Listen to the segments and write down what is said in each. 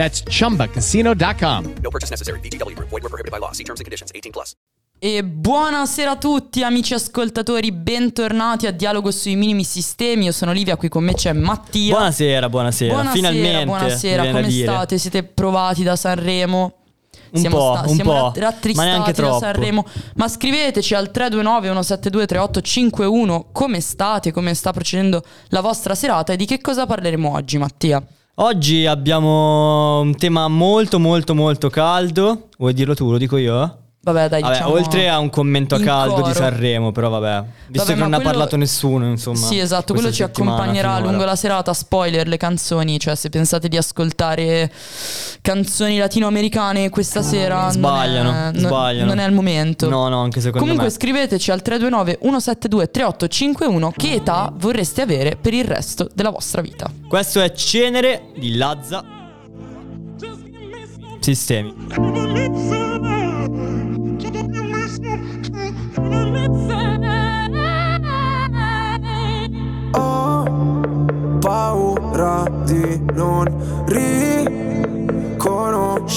That's chumbacasino.com. No purchase necessary. VGW Group. Void were prohibited by law. See terms and conditions. 18 plus. E buonasera a tutti amici ascoltatori, bentornati a Dialogo sui minimi sistemi. Io sono Livia, qui con me c'è Mattia. Buonasera, buonasera. Buonasera, Finalmente. buonasera, come state? Siete provati da Sanremo? Un siamo po', sta- un siamo po', rat- rattristati ma neanche troppo. Sanremo. Ma scriveteci al 329 172 3851 come state, come sta procedendo la vostra serata e di che cosa parleremo oggi, Mattia? Oggi abbiamo un tema molto molto molto caldo. Vuoi dirlo tu? Lo dico io? Vabbè, dai, Vabbè, diciamo oltre a un commento a caldo coro. di Sanremo, però vabbè. Visto Vabbè, che non ha quello- parlato nessuno, insomma. Sì, esatto, quello ci accompagnerà finora. lungo la serata. Spoiler, le canzoni, cioè se pensate di ascoltare canzoni latinoamericane questa sera Sbagliano, non è, non- sbagliano. non è il momento. No, no, anche secondo Comunque me. scriveteci al 329 172 3851 che età vorreste avere per il resto della vostra vita. Questo è Cenere di Lazza. Sistemi.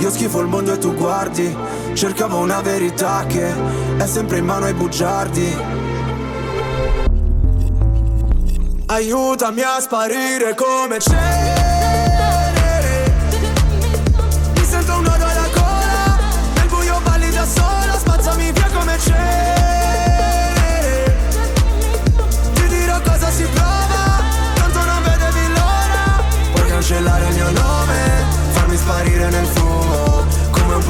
Io schifo il mondo e tu guardi. Cercavo una verità che è sempre in mano ai bugiardi. Aiutami a sparire come cenere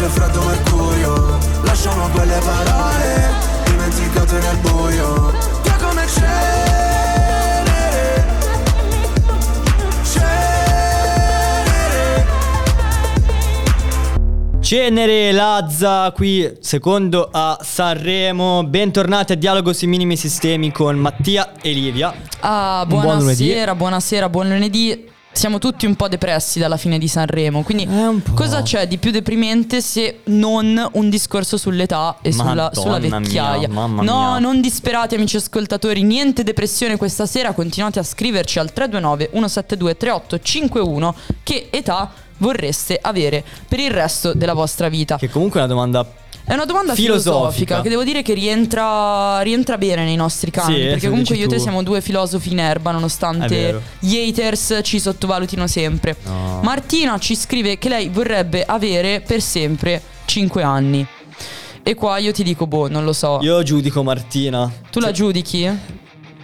Io invece freddo freddo mercurio Lasciamo quelle parole dimenticate nel buio Via come cenere Cenere Cenere Lazza qui secondo a Sanremo. Bentornati a Dialogo sui minimi sistemi con Mattia e Livia. Ah, Un buon buonasera, buonasera, buon lunedì. Siamo tutti un po' depressi dalla fine di Sanremo, quindi Eh, cosa c'è di più deprimente se non un discorso sull'età e sulla, sulla vecchiaia? mia, no, mia. non disperate amici ascoltatori, niente depressione questa sera, continuate a scriverci al 329 172 3851 che età vorreste avere per il resto della vostra vita. Che comunque è una domanda È una domanda Filosofica. filosofica, che devo dire che rientra, rientra bene nei nostri canoni. Sì, perché comunque io e te tu. siamo due filosofi in erba, nonostante gli haters ci sottovalutino sempre. No. Martina ci scrive che lei vorrebbe avere per sempre 5 anni. E qua io ti dico, boh, non lo so. Io giudico Martina. tu la giudichi?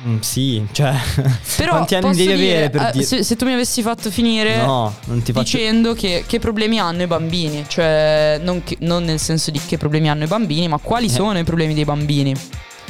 Mm, sì, cioè. Però quanti anni devi avere per eh, dire? se, se tu mi avessi fatto finire No, faccio. dicendo che, che problemi hanno i bambini, cioè non, che- non nel senso di che problemi hanno i bambini, ma Eh. quali sono i problemi dei bambini.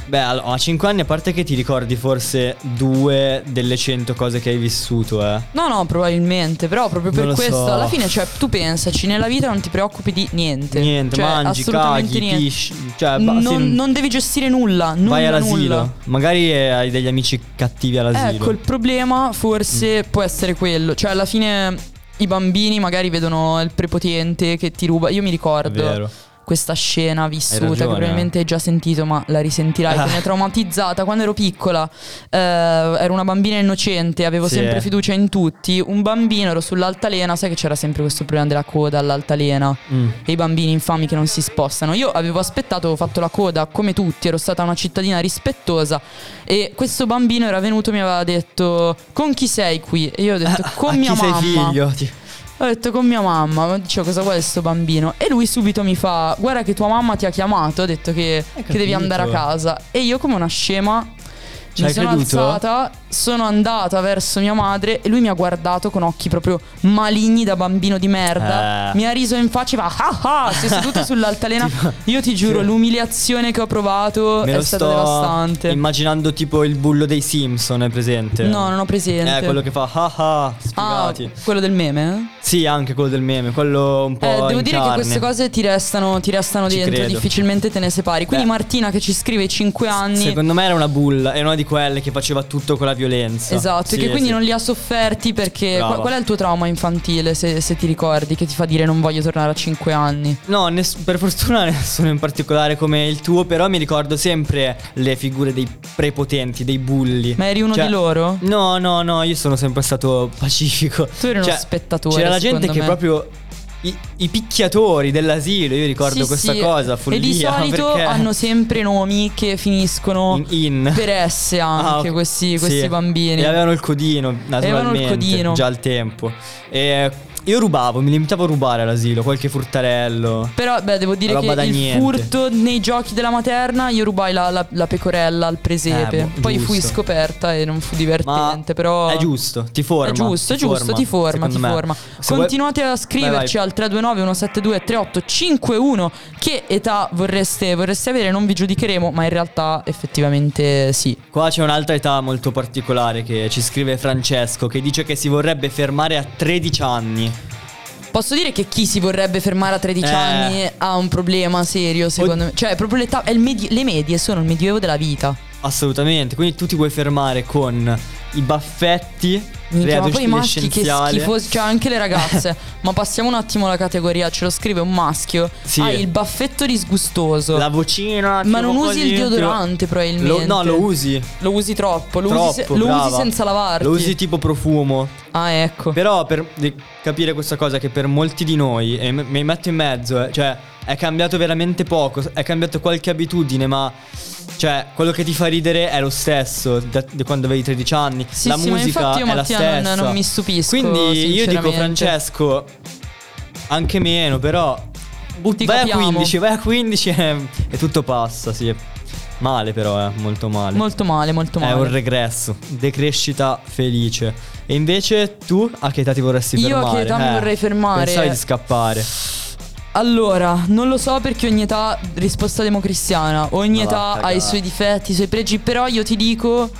Beh, allora, a 5 anni, a parte che ti ricordi forse due delle 100 cose che hai vissuto, eh. No, no, probabilmente, però proprio per questo so. alla fine, cioè, tu pensaci, nella vita non ti preoccupi di niente. Niente, Cioè, mangi, caghi, niente. pisci. Cioè, ba- non, sì, non devi gestire nulla, nulla, vai all'asilo. nulla. Magari eh, hai degli amici cattivi all'asilo. Ecco, il problema forse Mm. può essere quello. Cioè, alla fine i bambini magari vedono il prepotente che ti ruba. Io mi È ricordo vero. Questa scena vissuta che probabilmente hai già sentito, ma la risentirai. che mi ha traumatizzata. Quando ero piccola, eh, ero una bambina innocente, avevo Sì. sempre fiducia in tutti. Un bambino, ero sull'altalena, sai che c'era sempre questo problema della coda all'altalena. Mm. E i bambini infami che non si spostano. Io avevo aspettato, avevo fatto la coda come tutti, ero stata una cittadina rispettosa. E questo bambino era venuto e mi aveva detto: Con chi sei qui? E io ho detto: Con a mia mamma. sei figlio? Ho detto con mia mamma, ma dicevo cosa vuole sto bambino? E lui subito mi fa, guarda che tua mamma ti ha chiamato, ha detto che, che devi andare a casa. E io come una scema Ci mi sono creduto? alzata, sono andata verso mia madre e lui mi ha guardato con occhi proprio maligni da bambino di merda. Eh. Mi ha riso in faccia e fa ah ah, si è seduto sull'altalena. io ti giuro, l'umiliazione che ho provato Me è stata devastante. immaginando tipo il bullo dei Simpson, è presente? No, non ho presente. Eh, quello che fa ah ah, Ah, sfigati. quello del meme? Sì, anche quello del meme, quello un po' Eh, devo dire che carne. queste cose ti restano, ti restano dentro, credo. difficilmente te ne separi. Quindi Beh. Martina che ci scrive i 5 anni. Secondo me era una bulla, era una di quelle che faceva tutto con la violenza. Esatto, Sì, che quindi sì. non li ha sofferti perché Brava. qual, è il tuo trauma infantile se, se ti ricordi che ti fa dire non voglio tornare a 5 anni? No, ness- per fortuna nessuno in particolare come il tuo, però mi ricordo sempre le figure dei prepotenti, dei bulli. Ma eri uno Cioè, di loro? No, no, no, io sono sempre stato pacifico. Tu eri uno Cioè, spettatore, C'era la gente secondo che me. proprio. I, i picchiatori dell'asilo, io ricordo Sì, questa sì. cosa, follia. E di solito perché hanno sempre nomi che finiscono in, in. per S anche Ah, questi, questi Sì. bambini. E avevano il codino, naturalmente. il codino. Già al tempo. E io rubavo, mi limitavo a rubare all'asilo, qualche furtarello. Però, beh, devo dire che il niente. furto nei giochi della materna, io rubai la, la- la pecorella al presepe. Eh, boh, Poi fui giusto. scoperta e non fu Ma divertente. però. è giusto, ti forma. È giusto, è ti giusto, ti forma, ti forma. Vuoi- Continuate a scriverci Vai, al 329 172 3851 che età vorreste, vorreste avere, non vi giudicheremo, ma in realtà effettivamente sì. Qua c'è un'altra età molto particolare che ci scrive Francesco che dice che si vorrebbe fermare a 13 anni. Posso dire che chi si vorrebbe fermare a 13 Eh. anni ha un problema serio, secondo me. Cioè, proprio l'età. è il medi- le medie sono il medioevo della vita. Assolutamente, quindi tu ti vuoi fermare con i baffetti, Minchia, ma poi i maschi che schifosi, cioè anche le ragazze. ma passiamo un attimo alla categoria, ce lo scrive un maschio. Sì. Hai il baffetto disgustoso. La vocina. ma non usi il deodorante, probabilmente. Lo- no, lo usi. Lo usi troppo, lo, usi, Troppo, se- lo usi senza lavarti. Lo usi tipo profumo. Ah, ecco. Però per capire questa cosa che per molti di noi, e mi metto in mezzo, eh, cioè è cambiato veramente poco, è cambiato qualche abitudine, ma cioè quello che ti fa ridere è lo stesso da, di quando avevi 13 anni. Sì, la sì, ma musica infatti io, è la Mattia, non- stessa. non mi stupisco, Quindi io dico. Francesco anche meno, però but- Ti vai a capiamo. 15, vai a 15 e, e tutto passa, sì. Male però, eh, molto male. Molto male, molto male. È un regresso, decrescita felice. E invece tu a che età ti vorresti Io a fermare? che età mi Eh, vorrei fermare? Pensavi di scappare. Allora, non lo so perché ogni età, risposta democristiana, ogni Ma età ha i suoi difetti, i suoi pregi, però io ti dico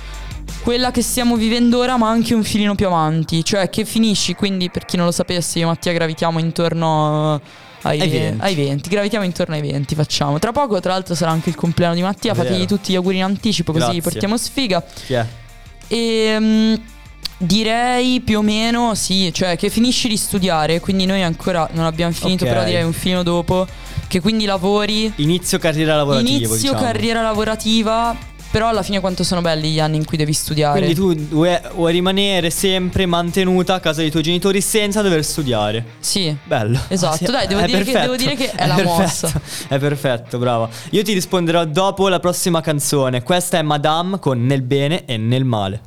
quella che stiamo vivendo ora, ma anche un filino più avanti, cioè che finisci, quindi per chi non lo sapesse, io e Mattia gravitiamo intorno ai, Ai 20. ai 20, gravitiamo intorno ai 20, facciamo. Tra poco, tra l'altro, sarà anche il compleanno di Mattia, fategli tutti gli auguri in anticipo, così Grazie. portiamo sfiga. Chi è? E mm, direi più o meno sì, cioè che finisci di studiare, quindi noi ancora non abbiamo finito, Ok. però direi un filino dopo, che quindi lavori, Inizio carriera lavorativa. inizio diciamo. carriera lavorativa, però alla fine quanto sono belli gli anni in cui devi studiare. Quindi tu vuoi, vuoi rimanere sempre mantenuta a casa dei tuoi genitori senza dover studiare. Sì. Bello. Esatto, Sì, dai, devo è dire che- devo dire che è la perfetto. mossa. È perfetto, brava. Io ti risponderò dopo la prossima canzone. Questa è Madame con Nel bene e nel male.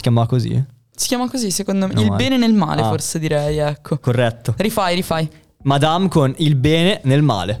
Si chiamava così? Si chiama così, secondo me. No, il bene nel male, Ah. forse direi, ecco. Corretto. Rifai, rifai. Madame con il bene nel male.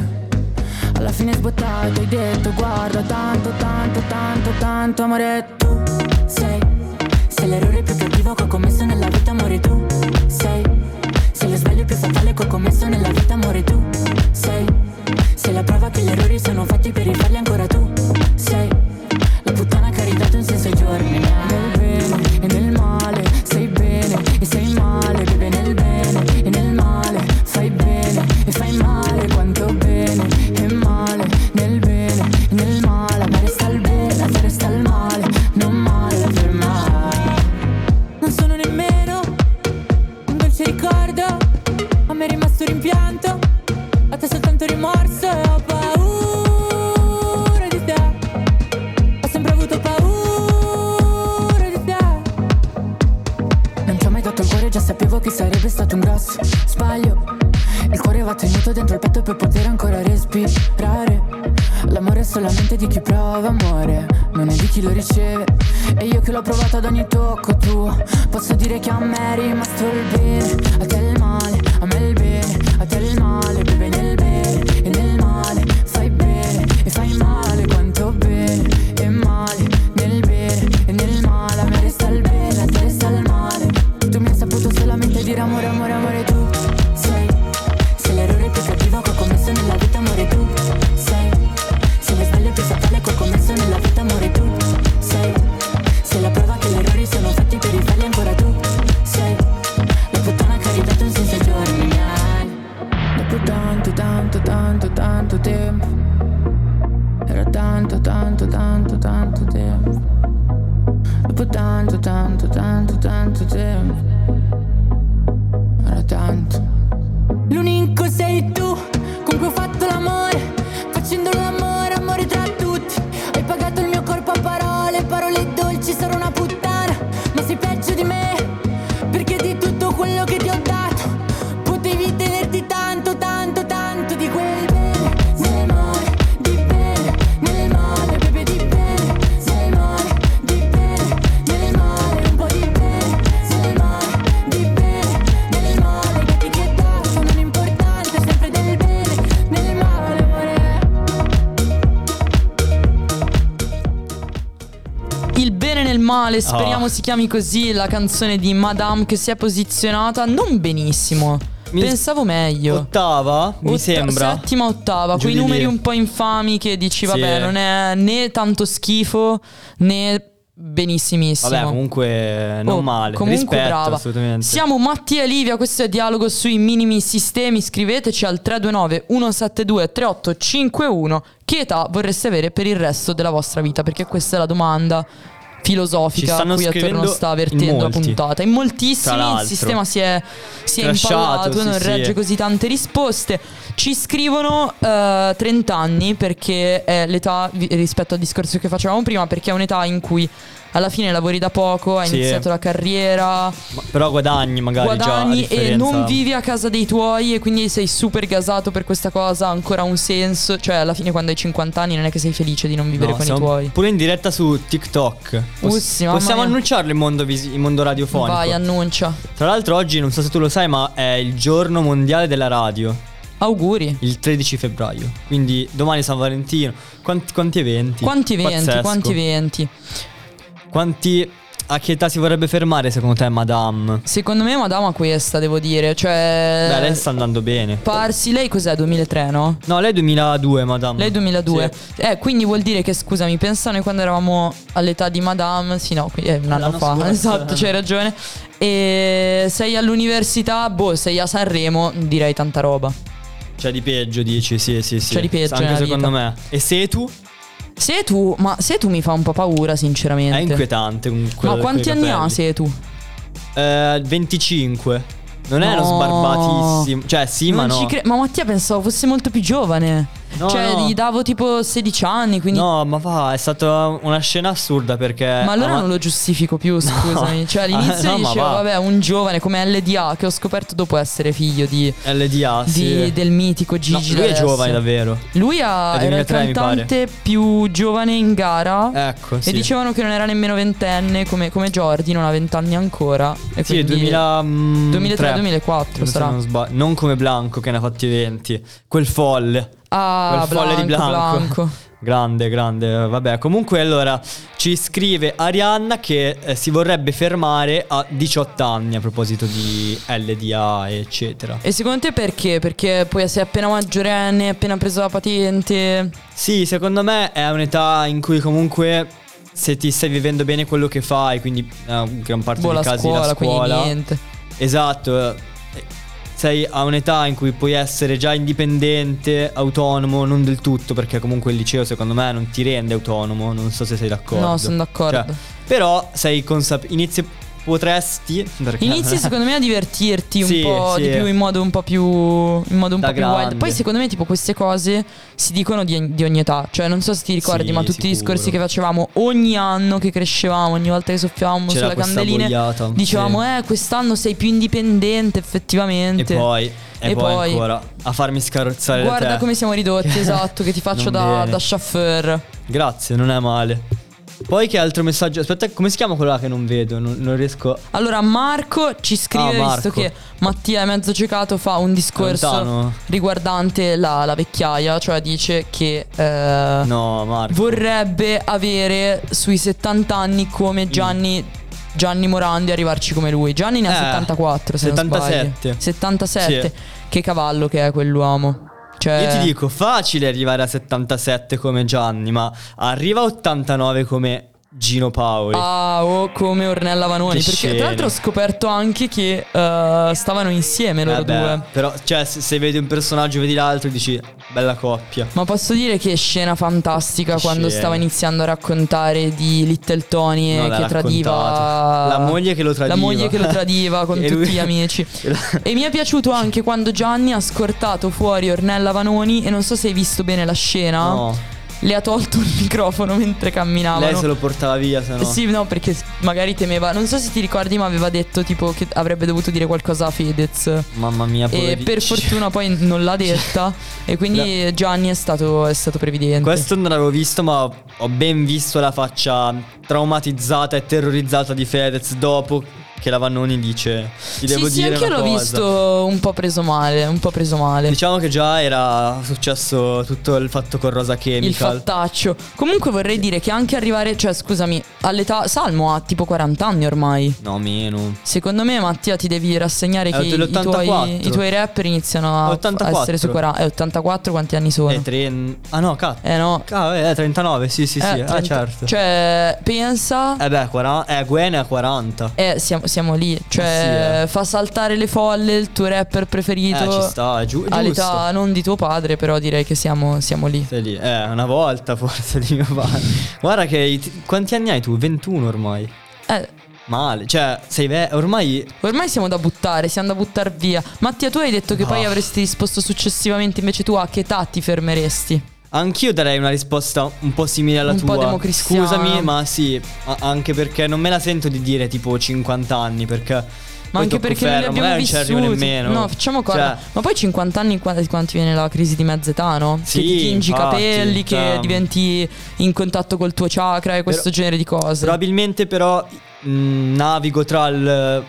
alla fine sbottato hai detto guarda tanto, tanto, tanto, tanto amore tu sei. Sei l'errore più cattivo che ho commesso nella vita amore tu sei. Sei lo sbaglio più fatale che ho commesso nella vita amore tu sei. Sei la prova che gli errori sono fatti per rifarli ancora tu male, speriamo Ah. si chiami così la canzone di Madame che si è posizionata non benissimo. Mi- Pensavo meglio. Ottava, mi Otta- sembra. Settima, ottava, Giù quei di lì. numeri un po' infami che dici, Sì. vabbè, non è né tanto schifo né benissimissimo. Vabbè, comunque non Oh, male. Comunque Rispetto, brava. assolutamente. Siamo Mattia e Livia, questo è Dialogo sui minimi sistemi. Scriveteci al 329 172 3851 che età vorreste avere per il resto della vostra vita, perché questa è la domanda filosofica a cui attorno sta in vertendo la puntata. In moltissimi il sistema si è, si è impallato, sì, non sì. regge così tante risposte. Ci scrivono eh, 30 anni perché è l'età rispetto al discorso che facevamo prima, perché è un'età in cui alla fine lavori da poco, hai Sì. iniziato la carriera, Ma- però guadagni magari già. guadagni e differenza- non vivi a casa dei tuoi e quindi sei super gasato per questa cosa, ha ancora un senso, cioè alla fine quando hai 50 anni non è che sei felice di non vivere No, con i tuoi. Pure in diretta su TikTok. Poss- Ussi, possiamo annunciarlo in mondo, visi- in mondo radiofonico. Vai, annuncia. Tra l'altro oggi, non so se tu lo sai, ma è il giorno mondiale della radio. Auguri. Il 13 febbraio. Quindi domani San Valentino. Quanti, quanti eventi? Quanti eventi, Pazzesco. quanti eventi. Quanti... A che età si vorrebbe fermare secondo te, Madame? Secondo me Madama ha questa, devo dire, cioè Beh, lei sta andando bene. Parsi, lei cos'è? 2003, no? No, lei è 2002, Madame. Lei 2002. Sì. Eh, quindi vuol dire che, scusami, pensa noi quando eravamo all'età di Madame, sì, no, qui- eh, un anno L'anno fa, scorso. esatto, c'hai ragione. E sei all'università, boh, sei a Sanremo, direi tanta roba. C'è di peggio, dici? Sì, sì, sì. C'è di peggio Anche secondo vita. me. E se tu? Se tu, ma se tu mi fa un po' paura, sinceramente. È inquietante. quello Ma quanti anni ha se tu? Eh, 25. Non è No. sbarbatissimo. Cioè, sì, ma non no. ci cre- ma Mattia pensavo fosse molto più giovane. No, cioè, no. gli davo tipo 16 anni, quindi No, ma va, è stata una scena assurda perché. Ma allora Ah, non lo giustifico più, scusami. Cioè, all'inizio no, dicevo, va. vabbè, un giovane come LDA che ho scoperto dopo essere figlio di, LDA, di- sì. del mitico No, Gigi. lui è giovane davvero. Lui ha, È era il 2003 mi cantante più giovane in gara. Ecco, E sì. dicevano che non era nemmeno ventenne come, come Jordi, non ha vent'anni ancora. E Sì, quindi 2003 2003-2004 sarà. Non, sba- non come Blanco che ne ha fatti 20. Quel folle. Ah, Quel folle di Blanco, Blanco. Blanco. Grande, grande. Vabbè, comunque allora ci scrive Arianna che eh, si vorrebbe fermare a 18 anni a proposito di LDA, eccetera. E secondo te perché? Perché poi sei appena maggiorenne, appena preso la patente. Sì, secondo me è un'età in cui comunque se ti stai vivendo bene quello che fai, quindi eh, gran parte Boh, dei la casi scuola, la quindi scuola. niente. Esatto. Sei a un'età in cui puoi essere già indipendente, autonomo, non del tutto, perché comunque il liceo secondo me non ti rende autonomo, non so se sei d'accordo. No, sono d'accordo. Cioè, però sei consapevole, inizi potresti Inizi secondo me a divertirti un Sì, po' sì. di più in modo un po' più in modo un Da po' più wild. grande. Poi secondo me tipo queste cose si dicono di, di ogni età, cioè non so se ti ricordi, Sì, ma tutti i sicuro. discorsi che facevamo ogni anno che crescevamo, ogni volta che soffiavamo C'era sulle questa candeline, boiata, dicevamo. "Eh, quest'anno sei più indipendente E effettivamente". poi, e E poi poi- ancora a farmi scarrozzare Guarda come siamo ridotti, esatto, che ti faccio da, da chauffeur. Grazie, non è male. Poi che altro messaggio? Aspetta, come si chiama quello là che non vedo? Non, non riesco. Allora Marco ci scrive, Ah, Marco. visto che Mattia è mezzo ciecato, fa un discorso Lontano? riguardante la, la vecchiaia, cioè dice che eh, No, Marco. vorrebbe avere sui 70 anni come Gianni, Gianni Morandi, arrivarci come lui. Gianni ne ha Eh, 74, se non 77. sbaglio. 77. Sì. Che cavallo che è quell'uomo. Cioè, Io ti dico, facile arrivare a 77 come Gianni, ma arriva a 89 come Gino Paoli. Ah, o come Ornella Vanoni. Che perché scene. tra l'altro ho scoperto anche che eh, stavano insieme loro Eh beh, due. Però, cioè, se, se vedi un personaggio, vedi l'altro, dici, bella coppia. Ma posso dire che scena fantastica Che quando scena. stava iniziando a raccontare di Little Tony No, e che tradiva. La moglie che lo tradiva. La moglie che lo tradiva con E tutti lui- gli amici. E mi è piaciuto anche quando Gianni ha scortato fuori Ornella Vanoni e non so se hai visto bene la scena. No, Le ha tolto il microfono mentre camminavano. lei se lo portava via, se no. Sì, no, perché magari temeva. Non so se ti ricordi, ma aveva detto tipo che avrebbe dovuto dire qualcosa a Fedez. Mamma mia, E poverino. per fortuna poi non l'ha detta. e quindi Gianni è stato, è stato previdente. Questo non l'avevo visto, ma ho ben visto la faccia traumatizzata e terrorizzata di Fedez dopo che la Vannoni dice ti devo sì, sì, dire anche io l'ho cosa". visto un po' preso male. Un po' preso male. Diciamo che già era successo tutto il fatto con Rosa Il Chemical. fattaccio. Comunque vorrei dire che anche arrivare, cioè scusami, all'età Salmo ha tipo 40 anni ormai. No, meno. Secondo me Mattia ti devi rassegnare È che i, tuoi, dell'84. i tuoi rapper iniziano a, a 84. essere sui 40. Eh, 84 quanti anni sono? E tre... Ah no, cazzo. Eh no. Ah, eh, 39, sì, sì, sì. Eh, ah, 30 certo. Cioè, pensa. eh beh, 40... eh, Gwen è a 40. Eh, siamo, siamo lì. Cioè, sì, eh. fa saltare le folle il tuo rapper preferito. Eh, ci sta, giu- All'età non di tuo padre, però direi che siamo, siamo lì. Sei lì. Eh, una volta forse di mio padre. Guarda che... i- Quanti anni hai tu? 21 ormai. Eh, male. Cioè, sei ve- ormai Ormai siamo da buttare, siamo da buttare via. Mattia, tu hai detto che poi No. avresti risposto successivamente, invece tu a che età ti fermeresti? Anch'io darei una risposta un po' simile alla Un po' tua. democristiana. Scusami, ma sì, anche perché non me la sento di dire tipo 50 anni, perché Ma poi anche perché non li ferro, abbiamo magari non vissuti. nemmeno. No, facciamo cosa. Cioè, Ma poi 50 anni quando, quando ti viene la crisi di mezza età, no? Sì, che ti tingi i capelli, che cioè- diventi in contatto col tuo chakra e questo Però- genere di cose. probabilmente però mh, navigo tra il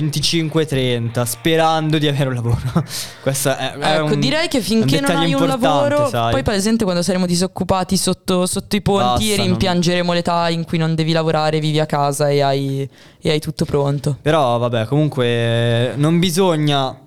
25 e 30 sperando di avere un lavoro. Questo è, è Ecco, un- direi che finché non hai un lavoro, sai. poi presente quando saremo disoccupati sotto, sotto i ponti Basta, e rimpiangeremo l'età in cui non devi lavorare, vivi a casa e hai, e hai tutto pronto. Però vabbè, comunque non bisogna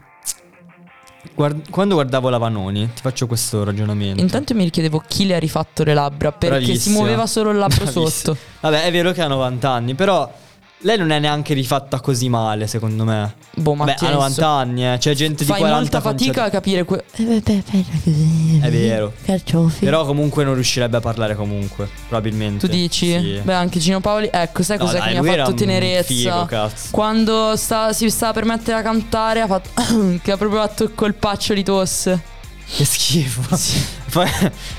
Guard- quando guardavo la Vanoni, ti faccio questo ragionamento. Intanto mi chiedevo chi le ha rifatto le labbra perché si Bravissima. muoveva solo il labbro Bravissima. sotto. Vabbè, è vero che ha 90 anni, però lei non è neanche rifatta così male, secondo me. Boh, Vabbè, Mattia, ha 90 adesso anni, eh. C'è gente di Fai 40 molta fatica a capire que- È vero. Carciofi. Però comunque non riuscirebbe a parlare comunque, probabilmente. Tu dici? Sì. Beh, anche Gino Paoli. Ecco, sai No, cos'è dai, che mi ha era fatto un tenerezza? figo, cazzo. Quando sta- si stava per mettere a cantare, ha fatto. che ha proprio fatto il colpaccio di tosse. Che schifo. Poi-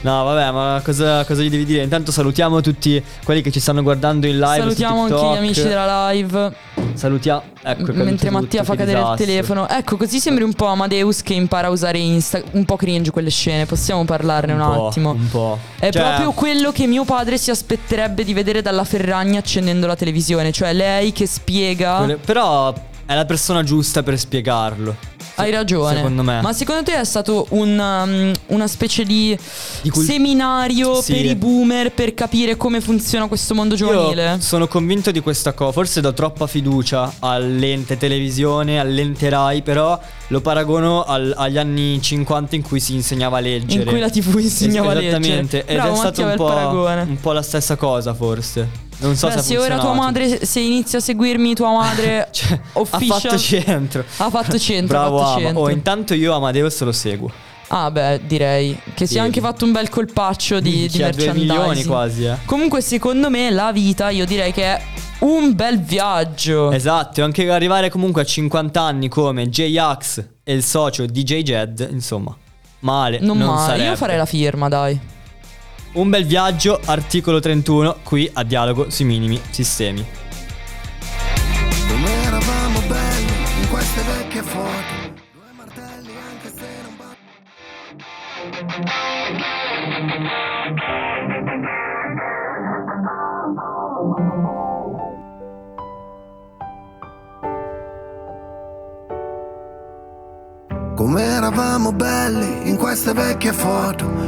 no, vabbè, ma cosa, cosa gli devi dire? Intanto salutiamo tutti quelli che ci stanno guardando in live. Salutiamo anche gli amici della live. Salutiamo. Ecco, mentre tutto, Mattia fa che cadere disastro. il telefono. Ecco, così sembri un po' Amadeus che impara a usare Insta. Un po' cringe quelle scene. Possiamo parlarne un, po', attimo. Un po'. È Cioè, proprio quello che mio padre si aspetterebbe di vedere dalla Ferragni accendendo la televisione. Cioè, lei che spiega. Però è la persona giusta per spiegarlo. Hai ragione. Secondo me. Ma secondo te è stato un, um, una specie di, Di cul- seminario Sì. per i boomer per capire come funziona questo mondo giovanile? Io sono convinto di questa cosa. Forse do troppa fiducia all'ente televisione, all'ente Rai, però lo paragono al- agli anni 50 in cui si insegnava a leggere. In cui la TV insegnava a leggere. Esattamente. Ed Bravo, è stato un po', un po' la stessa cosa, forse. Non so Beh, se ha se ora tua madre, se inizia a seguirmi tua madre Cioè, ha official- fatto centro. Ha fatto centro, ha Bravo fatto Ama. centro. Oh, intanto io Amadeus lo seguo. Ah beh, direi che si è anche fatto un bel colpaccio di, di Minchia, due merchandising. milioni quasi, eh. Comunque secondo me la vita io direi che è un bel viaggio. Esatto, e anche arrivare comunque a 50 anni come J-Ax e il socio DJ Jed, insomma, male. non Non, male, sarebbe. io farei la firma, dai. Un bel viaggio, articolo 31, qui a dialogo sui minimi sistemi. Come eravamo belli in queste vecchie foto. Come eravamo belli in queste vecchie foto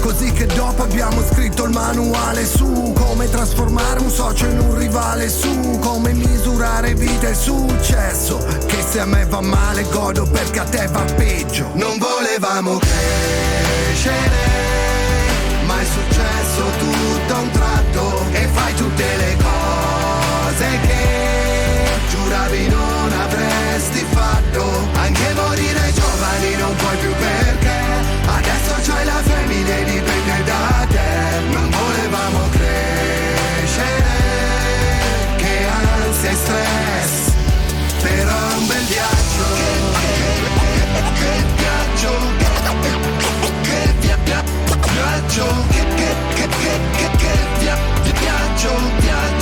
così che dopo abbiamo scritto il manuale su come trasformare un socio in un rivale, su come misurare vita e successo, che se a me va male godo perché a te va peggio. Non volevamo crescere, ma è successo tutto a un tratto e fai tutte le cose che giuravi non avresti fatto, anche morire giovani non puoi viaggio, che, che, che, che, che, che, via, viaggio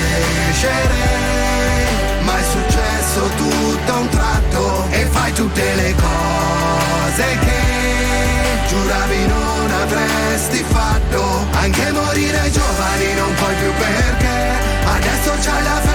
crescere ma è successo tutto a un tratto e fai tutte le cose che giuravi non avresti fatto. Anche morire giovani non puoi più perché adesso c'hai la famiglia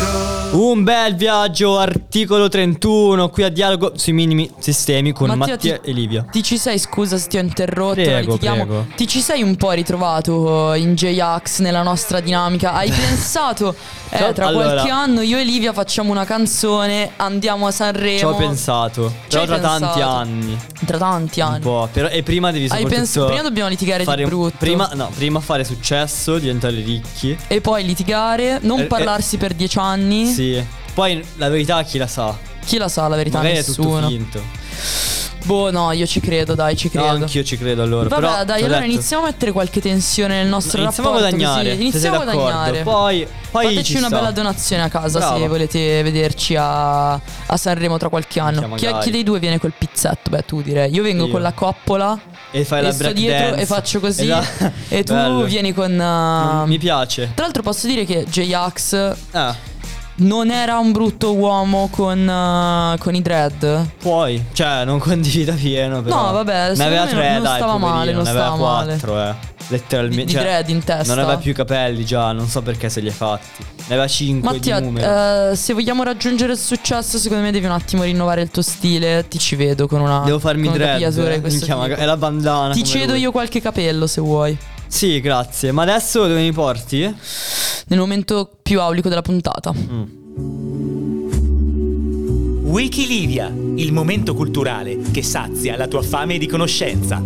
Un bel viaggio, articolo 31, qui a dialogo sui minimi sistemi con Mattia, ti, e Livia. Ti ci sei, scusa se ti ho interrotto, Prego, litighiamo. prego. Ti ci sei un po' ritrovato in J-Ax nella nostra dinamica? Hai pensato, eh, tra Allora- qualche anno io e Livia facciamo una canzone, andiamo a Sanremo. Ci ho pensato, Ci però tra tanti pensato. anni. Tra tanti Un anni. po', però, e prima devi Hai pensato, prima dobbiamo litigare fare di un- brutto. Prima, no, prima fare successo, diventare ricchi. E poi litigare, non Eh, eh, parlarsi per dieci anni. Sì. Poi la verità chi la sa? Chi la sa la verità? Magari è tutto Nessuno. finto. Boh, no, io ci credo, dai, ci No, credo. anch'io ci credo allora. Vabbè, però, dai, allora detto- iniziamo a mettere qualche tensione nel nostro Iniziamo a rapporto. guadagnare. così. se Iniziamo a guadagnare. Poi, poi Fateci ci una sta. bella donazione a casa se Brava. volete vederci a, a Sanremo tra qualche anno. Chi, chi dei due viene col pizzetto? Beh, tu direi. Io vengo Io. con la coppola E fai la e sto break dietro dance. e faccio così. Esatto. E tu Bello. vieni con. uh, Mi piace. Tra l'altro posso dire che J-Ax Ah, non era un brutto uomo con, uh, con i dread. puoi. Cioè, non condivida pieno. Però. No, vabbè, Ne aveva tre, non dai. stava poverino, male, non ne aveva stava male. quattro, eh. Letteralmente. Di- di dread in testa. Non aveva più capelli già. Non so perché se li ha fatti. Ne aveva cinque Mattia, eh, se vogliamo raggiungere il successo, secondo me devi un attimo rinnovare il tuo stile. Ti ci vedo con una. Devo farmi con una dread. Minchia, tipo. maga- È la bandana. Ti cedo lui. io qualche capello se vuoi. Sì, grazie. Ma adesso dove mi porti? Nel momento più aulico della puntata. Wikilivia, il momento culturale che sazia la tua fame di conoscenza.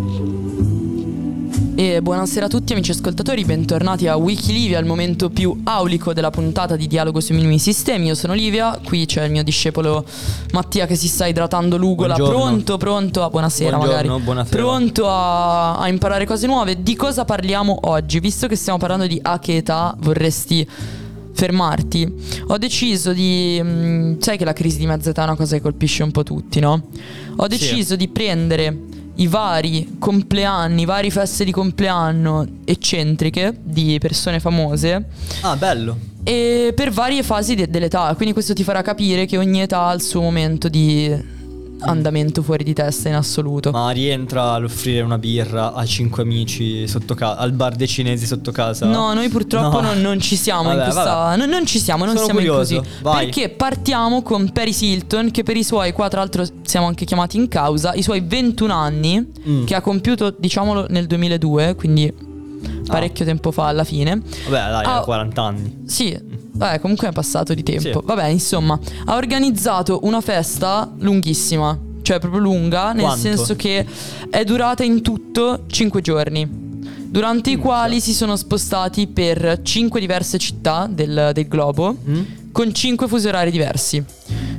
E buonasera a tutti amici ascoltatori, bentornati a Wikilivia, il momento più aulico della puntata di Dialogo sui minimi sistemi. Io sono Livia, qui c'è il mio discepolo Mattia che si sta idratando l'ugola, Buongiorno. pronto, pronto a buonasera Buongiorno, magari. buonasera. Pronto a, a imparare cose nuove. Di cosa parliamo oggi? Visto che stiamo parlando di a che età vorresti fermarti, ho deciso di... mm, sai che la crisi di mezza età è una cosa che colpisce un po' tutti, no? Ho deciso di prendere i vari compleanni, varie feste di compleanno eccentriche di persone famose Ah, bello. e per varie fasi de- dell'età. Quindi questo ti farà capire che ogni età ha il suo momento di andamento fuori di testa in assoluto. Ma rientra all'offrire una birra a cinque amici sotto casa, al bar dei cinesi sotto casa? No, noi purtroppo No. non, non ci siamo in Vabbè, questa. vabbè. Non, non ci siamo, non Sono siamo curioso, in così. vai. Perché partiamo con Paris Hilton, che per i suoi, qua tra l'altro siamo anche chiamati in causa, i suoi 21 anni, Mm. che ha compiuto, diciamolo, nel 2002, quindi parecchio tempo fa alla fine. Vabbè, dai, Ah, ha 40 anni. Sì, vabbè, comunque è passato di tempo. Sì. Vabbè, insomma, ha organizzato una festa lunghissima, cioè proprio lunga, nel Quanto? senso che è durata in tutto 5 giorni. Durante i quali si sono spostati per 5 diverse città del, del globo Mm? Con 5 fusi orari diversi.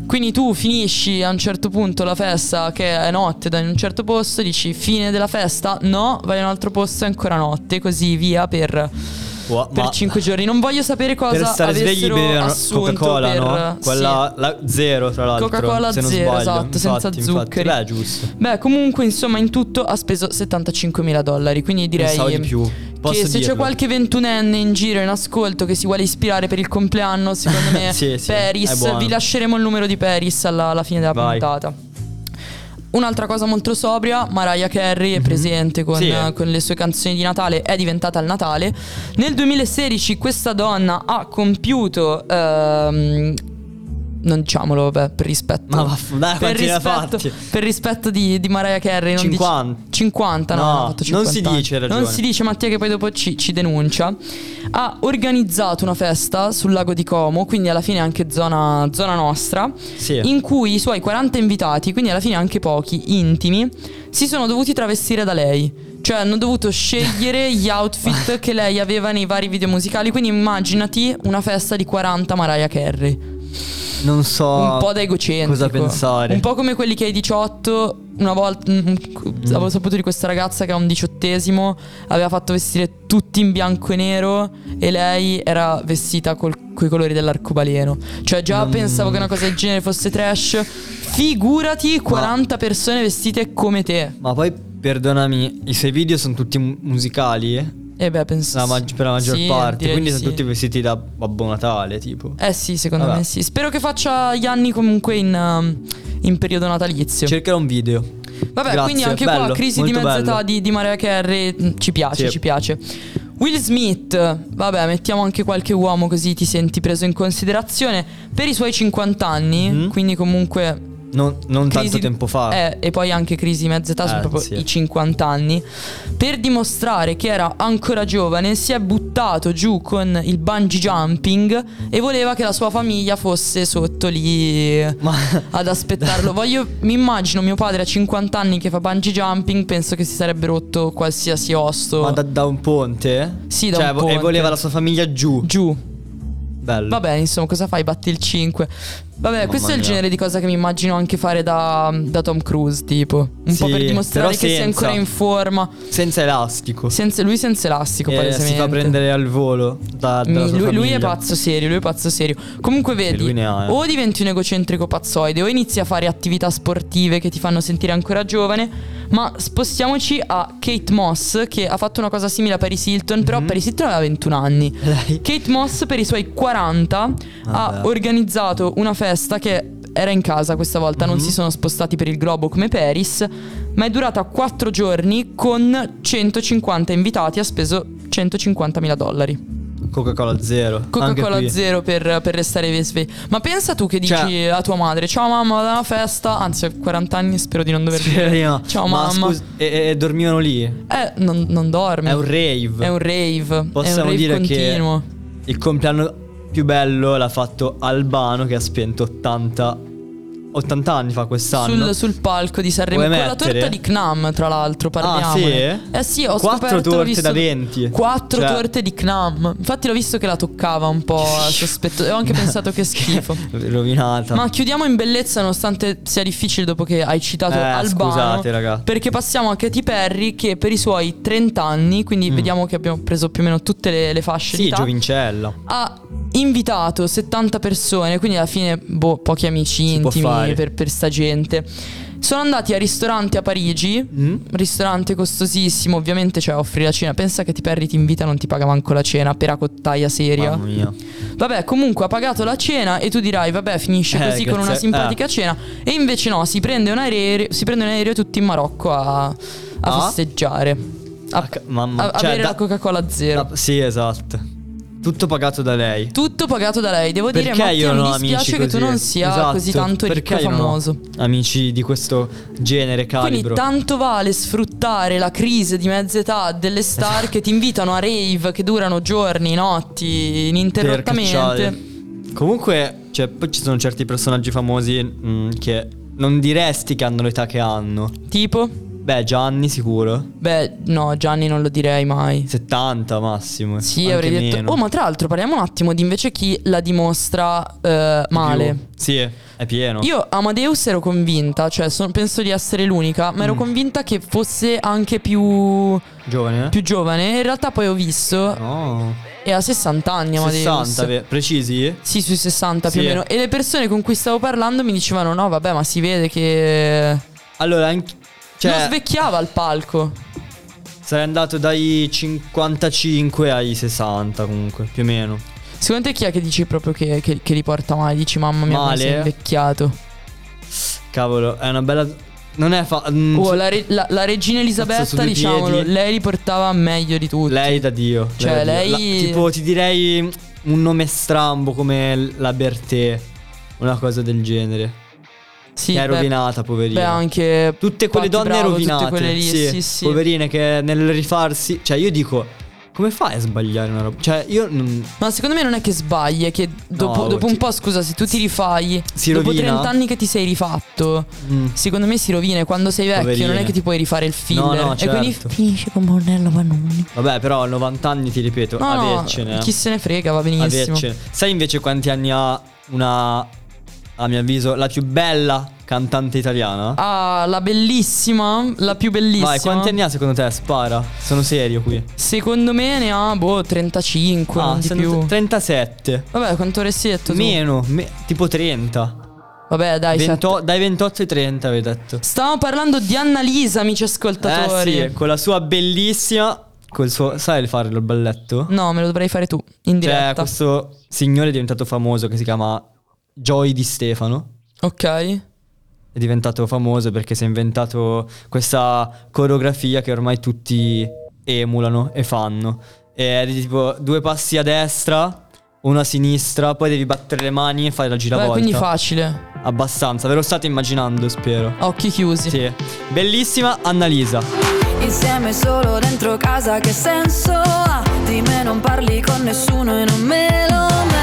Quindi tu finisci a un certo punto la festa che è notte da un certo posto, dici fine della festa, no, vai in un altro posto è ancora notte, così via per, Wow, per 5 giorni. Non voglio sapere cosa per stare svegli avessero bevevano assunto Coca-Cola, per, no? Quella la zero, tra l'altro. Coca-Cola se zero, sbaglio. esatto, senza Infatti, infatti. zuccheri. Beh, giusto. Beh, comunque, insomma, in tutto ha speso 75.000 dollari. Quindi direi Pensavo di più. Posso che se dirlo. c'è qualche ventunenne in giro in ascolto che si vuole ispirare per il compleanno, secondo me, Sì, sì, Paris, vi lasceremo il numero di Paris alla, alla fine della Vai. puntata. Un'altra cosa molto sobria, Mariah Carey è presente con, Mhm. Sì. eh, con le sue canzoni di Natale, è diventata il Natale. Nel 2016 questa donna ha compiuto... ehm, non diciamolo, vabbè, per rispetto. Ma vaff- dai, per rispetto, per rispetto di, di Mariah Carey. Non 50. Dici, 50, no, No, non ha fatto non 50 si anni. dice, ragione. Non si dice, Mattia, che poi dopo ci, ci denuncia. Ha organizzato una festa sul lago di Como, quindi alla fine anche zona, zona nostra, Sì. in cui i suoi 40 invitati, quindi alla fine anche pochi, intimi, si sono dovuti travestire da lei. Cioè hanno dovuto scegliere gli outfit che lei aveva nei vari video musicali. Quindi immaginati una festa di 40 Mariah Carey. Non so un po' da egocentrico. cosa pensare. Un po' come quelli che ai 18 una volta mm, mm, avevo saputo di questa ragazza che a un diciottesimo aveva fatto vestire tutti in bianco e nero e lei era vestita con i colori dell'arcobaleno. Cioè già pensavo che una cosa del genere fosse trash. Figurati 40 persone vestite come te. Ma poi perdonami, i suoi video sono tutti mu- musicali? Eh? E beh, penso La mag- per la maggior sì, parte, quindi di sono sì. tutti vestiti da Babbo Natale, tipo. Eh sì, secondo Vabbè. me sì. Spero che faccia gli anni comunque in, um, in periodo natalizio. Cercherò un video. Vabbè, Grazie, quindi anche bello, qua crisi di mezza età di, di Mariah Carey mm, ci piace, Sì. ci piace. Will Smith, vabbè, mettiamo anche qualche uomo così ti senti preso in considerazione per i suoi 50 anni, Mhm. quindi comunque Non, non crisi tanto tempo fa. eh, e poi anche crisi di mezza età sono Eh, proprio sì. i 50 anni. Per dimostrare che era ancora giovane, si è buttato giù con il bungee jumping e voleva che la sua famiglia fosse sotto lì Ma ad aspettarlo. Voglio, mi immagino mio padre a 50 anni che fa bungee jumping, penso che si sarebbe rotto qualsiasi osso. Ma da, da un ponte? Sì, da cioè, un ponte. E voleva la sua famiglia giù. Giù. Bello. Vabbè, insomma, cosa fai? Batti il 5. Vabbè, Mamma questo è il mia. genere di cosa che mi immagino anche fare da, da Tom Cruise, tipo. Un po' Sì, per dimostrare però che sei senza. ancora in forma. Senza elastico. Senza, lui senza elastico, E palesemente. si fa prendere al volo da, dalla Mi- sua lui, lui è pazzo serio, lui è pazzo serio. Comunque vedi, lui ne ha, eh. o diventi un egocentrico pazzoide o inizi a fare attività sportive che ti fanno sentire ancora giovane. Ma spostiamoci a Kate Moss che ha fatto una cosa simile a Paris Hilton, però Paris Hilton aveva 21 anni. Lei- Kate Moss per i suoi 40 ha Vabbè. organizzato una festa che era in casa questa volta, Mhm. non si sono spostati per il globo come Paris, ma è durata 4 giorni con 150 invitati, ha speso 150 mila dollari. Coca-Cola zero. Coca-Cola zero per, per restare svegli. Ma pensa tu che dici Cioè- a tua madre: Ciao mamma, vado a una festa. Anzi, ho 40 anni, spero di non dover dire. no. Ciao Ma mamma. scusa, e, e dormivano lì? Eh, non, non dormi. È un rave. È un rave. è un Possiamo rave dire continuo. che il compleanno più bello l'ha fatto Albano che ha spento 80 80 anni fa quest'anno. Sul, sul palco di Sanremo Vuoi con la torta di Knam, tra l'altro. Parliamo. Ah, sì? Eh sì, ho Quattro scoperto. torte visto- da 20. Quattro Cioè- torte di Knam. Infatti, l'ho visto che la toccava un po' sospetto. E ho anche pensato che schifo. Rovinata. Ma chiudiamo in bellezza, nonostante sia difficile dopo che hai citato Eh, Albano. scusate, raga. Perché passiamo a Katy Perry, che per i suoi 30 anni, quindi vediamo che abbiamo preso più o meno tutte le, le fasce Mm. sì, di età, giovincella. ha invitato 70 persone, quindi alla fine, boh, pochi amici Si intimi per, per sta gente. Sono andati a ristorante a Parigi, Mm? ristorante costosissimo, ovviamente cioè offri la cena. Pensa che ti Perry ti invita, non ti paga manco la cena per cottaia seria. Mamma mia. Vabbè, comunque ha pagato la cena e tu dirai, vabbè, finisce Eh, così con una grazie. simpatica cena. E invece no, si prende un aereo, si prende un aereo tutti in Marocco a, a Ah? festeggiare. A, Ah, mamma- a- cioè, avere da- la Coca-Cola zero. Ah, sì, esatto. Tutto pagato da lei. Tutto pagato da lei. Devo dire, Perché io non mi ho amici dispiace che tu non sia Esatto, così tanto ricco e famoso. Amici di questo genere Quindi calibro. tanto vale sfruttare la crisi di mezza età delle star che ti invitano a rave che durano giorni, notti, ininterrottamente. Comunque, cioè, poi ci sono certi personaggi famosi mm, che non diresti che hanno l'età che hanno. Tipo? Beh, Gianni sicuro. Beh, no, Gianni non lo direi mai. 70 massimo. Sì, avrei detto. meno. Oh, ma tra l'altro parliamo un attimo di invece chi la dimostra eh, male. Più. Sì, è pieno. Io Amadeus ero convinta, cioè son- penso di essere l'unica, ma Mm. ero convinta che fosse anche più, Giovane? eh? più giovane. In realtà poi ho visto No. e ha 60 anni Amadeus. 60, ve- precisi? Sì, sui 60 più Sì. o meno. E le persone con cui stavo parlando mi dicevano: No, vabbè, ma si vede che. Allora, anche non cioè, svecchiava al palco. sarei andato dai 55 ai 60 comunque, più o meno. Secondo te chi è che dici proprio che, che- che li porta male? Dici, mamma mia, Male? sei invecchiato. Cavolo, è una bella non è fa- mm, Oh, la, re- la- la regina Elisabetta, diciamolo, piedi. lei li portava meglio di tutti. lei da Dio. Cioè, da Dio. lei- La- tipo ti direi un nome strambo come la Bertè, una cosa del genere. Sì, che è beh, rovinata, poverina. Beh, anche Tutte quelle donne Bravo, rovinate, quelle lì, sì, sì, sì. poverine che nel rifarsi, cioè io dico come fai a sbagliare una roba? Cioè, io non. Ma secondo me non è che sbagli, è che dopo, No, dopo un ti- po', scusa, se tu ti rifai, Si dopo rovina? 30 anni che ti sei rifatto, Mm. secondo me si rovina. E quando sei vecchio Poverine. non è che ti puoi rifare il filler. No, no, E quindi certo. finisce con Brunello Vanoni. Vabbè, però a 90 anni ti ripeto, No, no, avercene. eh. chi se ne frega, va benissimo. Avercene. Sai invece quanti anni ha una, a mio avviso, la più bella cantante italiana? Ah, la bellissima, la più bellissima. Vai, quanti anni ha secondo te? Spara. Sono serio qui. Secondo me ne ha, boh, 35, Ah, di più. te- 37. Vabbè, quanto avresti detto tu? Meno, me- tipo 30. Vabbè, dai, Vento- sette. dai 28 ai 30 avevi detto. Stavamo parlando di Annalisa, amici ascoltatori. Eh sì, con la sua bellissima. Col suo. Sai fare il balletto? No, me lo dovrei fare tu, in Cioè, diretta. questo signore è diventato famoso che si chiama Joy Di Stefano. Ok. È diventato famoso perché si è inventato questa coreografia che ormai tutti emulano e fanno. E è di tipo due passi a destra, uno a sinistra, poi devi battere le mani e fare la giravolta. quindi facile. Abbastanza, ve lo state immaginando, spero. Occhi chiusi. Sì. Bellissima Annalisa. Insieme solo dentro casa che senso ha? Di me non parli con nessuno e non me lo merito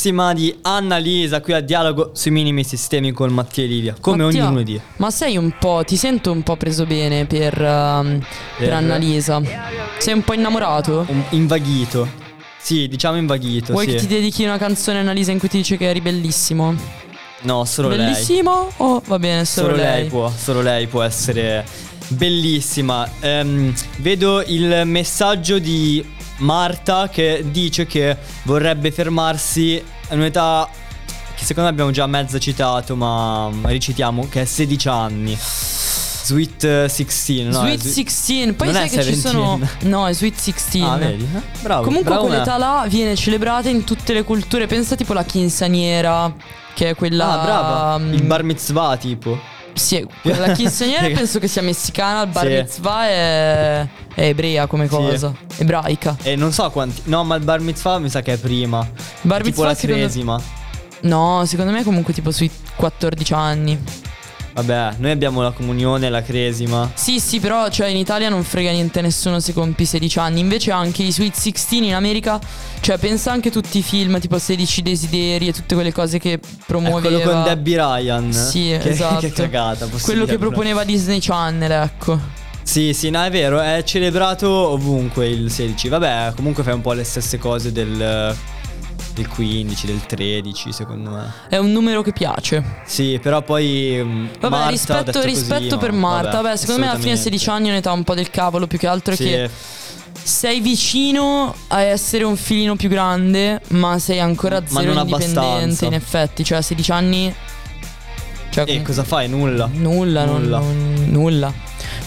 Bellissima di Annalisa qui a dialogo sui minimi sistemi con Mattia e Livia. Come Mattia, ogni lunedì. Ma sei un po', ti sento un po' preso bene per, ehm, per Per- Annalisa. Sei un po' innamorato? Un- invaghito. Sì, diciamo invaghito. Vuoi sì. che ti dedichi una canzone a Annalisa in cui ti dice che eri bellissimo? No, solo lei. Bellissimo? Oh, va bene, solo, Solo lei può, solo lei può essere bellissima. Ehm, vedo il messaggio di Marta che dice che vorrebbe fermarsi a un'età che secondo me abbiamo già mezzo citato, ma ricitiamo che è 16 anni. Sweet eh, 16, no? Sweet è Swe- 16, poi Non sai che ci sono. 17. No, è Sweet 16. Ah, vedi? Eh, Bravo. Comunque bravo me. quell'età là viene celebrata in tutte le culture. Pensa tipo la chinsaniera, che è quella. Ah, brava. mm, Il bar mitzvah, tipo. Sì, la chinsaniera penso che sia messicana, il bar Sì. mitzvah è, è ebrea come Sì. cosa. Ebraica. E non so quanti. No, ma il bar mitzvah mi sa che è prima. Bar tipo mitzvah la secondo- cresima. No, secondo me comunque tipo sui 14 anni. Vabbè, noi abbiamo la comunione, la cresima. Sì, sì, però cioè in Italia non frega niente a nessuno se compi 16 anni. Invece anche i Sweet 16 in America, cioè pensa anche a tutti i film tipo 16 desideri e tutte quelle cose che È promuoveva. quello con Debbie Ryan. Sì, che, esatto. Che cagata. Quello che proponeva Disney Channel, ecco. Sì, sì, no, è vero, è celebrato ovunque il 16. Vabbè, comunque fai un po' le stesse cose del, del 15, del 13, secondo me. È un numero che piace. Sì, però poi. mm, Vabbè, Marta rispetto, così, rispetto ma per Marta. Vabbè, secondo me alla fine assolutamente. 16 anni è un'età un po' del cavolo. Più che altro Sì. che sei vicino a essere un filino più grande, ma sei ancora Ma zero non indipendente. abbastanza. In effetti, cioè a 16 anni. Cioè, E cosa fai? Nulla. Nulla, non- Nulla. non- nulla.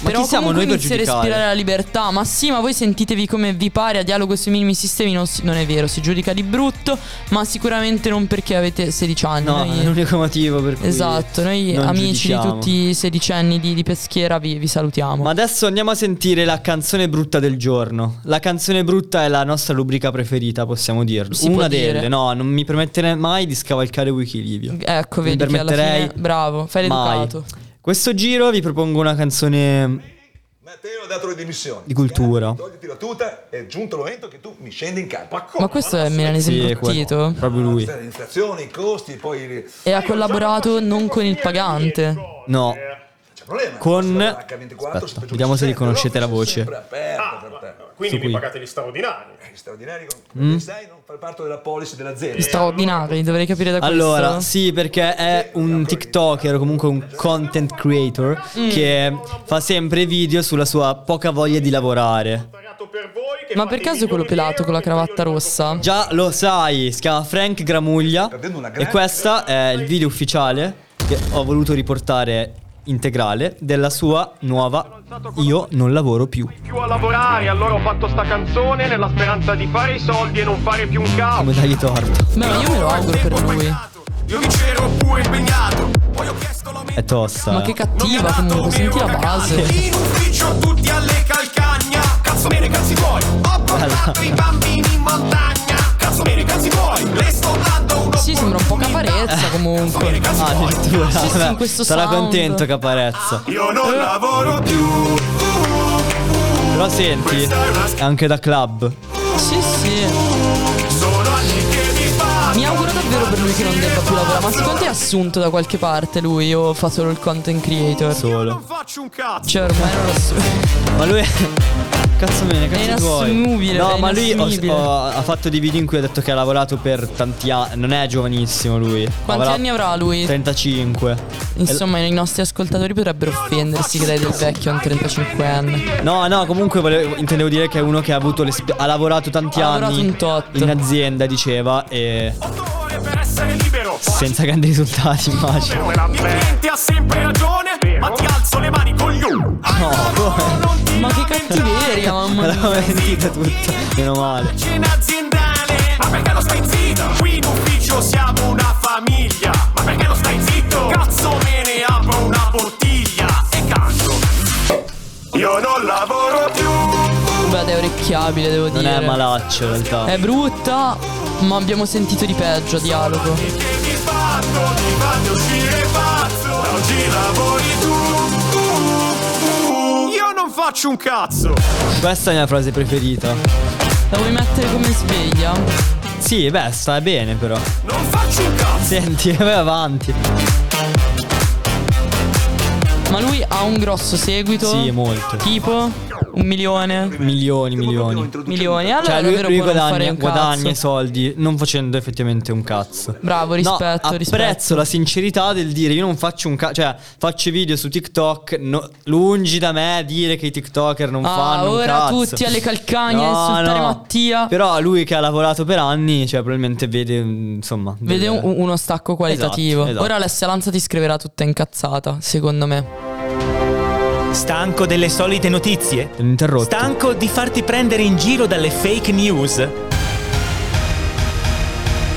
Ma Però chi siamo noi per inizi a giudicare? respirare la libertà. Ma sì, ma voi sentitevi come vi pare a dialogo sui minimi sistemi. Non, si- non è vero, si giudica di brutto. Ma sicuramente non perché avete 16 anni. No, Noi- è l'unico motivo per cui. Esatto, noi non amici di giudichiamo. tutti i sedicenni di, di peschiera vi, vi salutiamo. Ma adesso andiamo a sentire la canzone brutta del giorno. La canzone brutta è la nostra rubrica preferita, possiamo dirlo. Si può Una dire. delle, no, non mi permetterei mai di scavalcare Wikilivio. ecco, vedi che alla permetterei fine bravo, fai mai. l'educato. Questo giro vi propongo una canzone Matteo, dato le dimissioni. di cultura. Togliti la tuta, è giunto il momento che tu mi scendi in campo. Ma questo è milanese Sì, Proprio lui. Le inflazioni, i costi, poi e ha collaborato non con il pagante. No, c'è problema. con. H24, Aspetta, vediamo se riconoscete la voce. sempre aperta per te. Quindi mi pagate gli straordinari. Gli straordinari Mm. sai non far parte della policy dell'azienda. Straordinari, dovrei capire da questo. Allora, sì, perché è un TikToker o comunque un content creator Mm. che fa sempre video sulla sua poca voglia di lavorare. Ma per caso è quello pelato con la cravatta rossa? Già lo sai, si chiama Frank Gramuglia e questo è il video ufficiale che ho voluto riportare integrale della sua nuova Io non lavoro più. Più a lavorare, allora ho fatto sta canzone nella speranza di fare i soldi e non fare più un cavolo. Come dargli torto. Ma io me lo auguro per lui. Io mi c'ero pure impegnato. È tosta. Ma che cattiva comunque, senti la base. In ufficio tutti alle calcagna. Cazzo bene, cazzi tuoi. Ho portato i bambini in montagna. Sì, sembra un po' caparezza comunque. Ah, addirittura. Sì, sì, in questo Sarà sound. contento Caparezza. Io non lavoro più. Però senti, è anche da club. Sì, sì. Mi auguro davvero per lui che non debba più lavorare. Ma secondo te è assunto da qualche parte lui o fa solo il content creator? Solo. Faccio un cazzo. Cioè, ormai non lo so. Ma lui Cazzo me ne cazzi tuoi. inassumibile, No ma lui ho- ho- ha fatto dei video in cui ha detto che ha lavorato per tanti anni Non è giovanissimo lui Quanti anni avrà lui? 35 Insomma, i nostri ascoltatori potrebbero offendersi che dai del vecchio a un 35enne. No no comunque volevo- intendevo dire che è uno che ha avuto l'esp- Ha lavorato tanti Ha lavorato anni un tot. In azienda diceva E Per essere libero. Senza grandi risultati immagino Il cliente ha sempre ragione. Ma ti alzo le mani con gli No come Ma che cattiveria, mamma Me mia. l'avevo mentita tutta Meno male Cena aziendale. Ma perché non stai zitto? Qui in ufficio siamo una famiglia. Ma perché non stai zitto? Cazzo me ne apro una bottiglia e canto. Io non lavoro più. Beh, è orecchiabile, devo Non dire. è malaccio in realtà È brutta, ma abbiamo sentito di peggio a dialogo. Io non faccio un cazzo. Questa è la mia frase preferita La vuoi mettere come sveglia? Sì beh sta bene però Non faccio un cazzo. Senti vai avanti Ma lui ha un grosso seguito. Sì molto Tipo un milione. Milioni milioni Milioni. Allora Cioè lui, lui guadagna, guadagna i soldi non facendo effettivamente un cazzo. Bravo, rispetto, no, rispetto. apprezzo la sincerità del dire io non faccio un cazzo, cioè faccio video su TikTok, no- lungi da me dire che i TikToker non Ah, fanno un ora cazzo. tutti alle calcagne a No, insultare no. Mattia. Però lui che ha lavorato per anni, cioè probabilmente vede mm, insomma, Vede delle- un- uno stacco qualitativo. Esatto, esatto. Ora Alessia Lanza ti scriverà tutta incazzata, secondo me. Stanco delle solite notizie? Interrotto. Stanco di farti prendere in giro dalle fake news?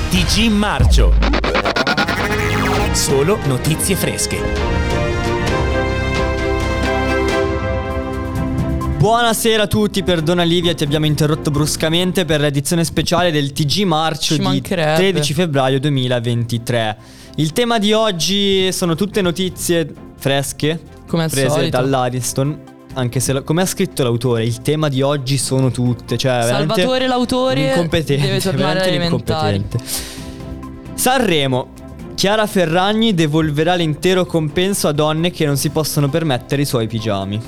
TG Marcio. Solo notizie fresche. Buonasera a tutti, perdona Livia, ti abbiamo interrotto bruscamente per l'edizione speciale del TG Marcio Ci di mancherebbe. 13 febbraio 2023. Il tema di oggi sono tutte notizie fresche, Come al prese solito. dall'Ariston. Anche se, la- come ha scritto l'autore, il tema di oggi sono tutte. Cioè, Salvatore, l'autore, incompetente, deve tornare incompetente. Sanremo. Chiara Ferragni devolverà l'intero compenso a donne che non si possono permettere i suoi pigiami.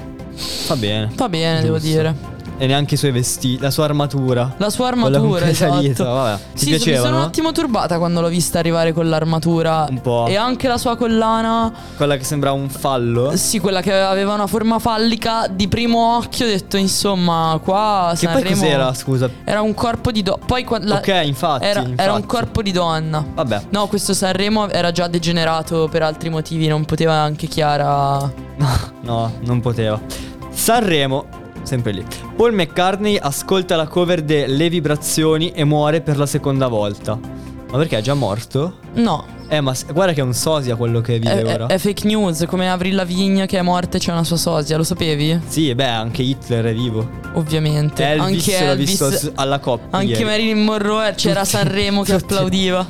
Va bene. Va bene, devo Giusto. dire. E neanche i suoi vestiti, la sua armatura. La sua armatura, è salita, esatto. vabbè. Ti sì, piaceva, mi sono no? un attimo turbata quando l'ho vista arrivare con l'armatura. Un po'. E anche la sua collana. Quella che sembrava un fallo. Sì, quella che aveva una forma fallica. Di primo occhio ho detto, insomma, qua Che poi Sanremo- cos'era, scusa? Era un corpo di donna. Poi qua- la- Ok, infatti, Era, era un infatti. corpo di donna. Vabbè. No, questo Sanremo era già degenerato per altri motivi. Non poteva anche Chiara. No, non poteva. Sanremo, sempre lì. Paul McCartney ascolta la cover de Le vibrazioni e muore per la seconda volta. Ma perché è già morto? No, Eh, ma guarda che è un sosia quello che è, vive è- ora. è fake news. Come Avril Lavigne che è morta e c'è una sua sosia. Lo sapevi? Sì, beh, anche Hitler è vivo. Ovviamente. Elvis anche l'ho Elvis. visto alla coppia. Anche ieri. Marilyn Monroe c'era Sanremo che applaudiva.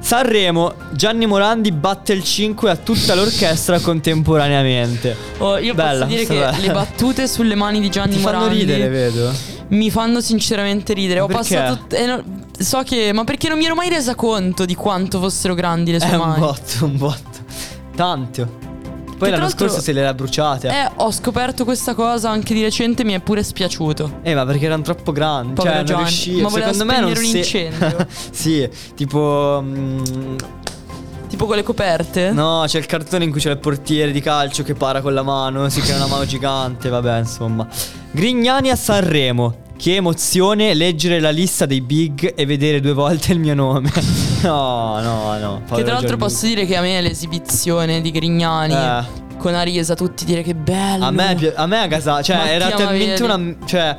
Sanremo, Gianni Morandi batte il 5 a tutta l'orchestra contemporaneamente. Oh, io Bella, posso dire che bella. le battute sulle mani di Gianni Ti fanno Morandi ridere, vedo. mi fanno sinceramente ridere. Ho perché? passato. eh, no, so che. Ma perché non mi ero mai resa conto di quanto fossero grandi le sue È un mani? botto, un botto. Tanto. Poi l'anno scorso se le era bruciate. Eh, ho scoperto questa cosa anche di recente, mi è pure spiaciuto. Eh, ma perché erano troppo grandi. Povero cioè, non Gianni. riuscivo. Ma Secondo me non un si... incendio. sì, tipo. mm, Tipo con le coperte? no, c'è il cartone in cui c'è il portiere di calcio che para con la mano. Si crea una mano gigante. Vabbè, insomma. Grignani a Sanremo. Che emozione leggere la lista dei big e vedere due volte il mio nome. no, no, no. Che tra l'altro posso dire che a me l'esibizione di Grignani Eh. con Arisa, tutti dire che bello. A me, a me a casa, cioè Mattia era talmente una. Cioè,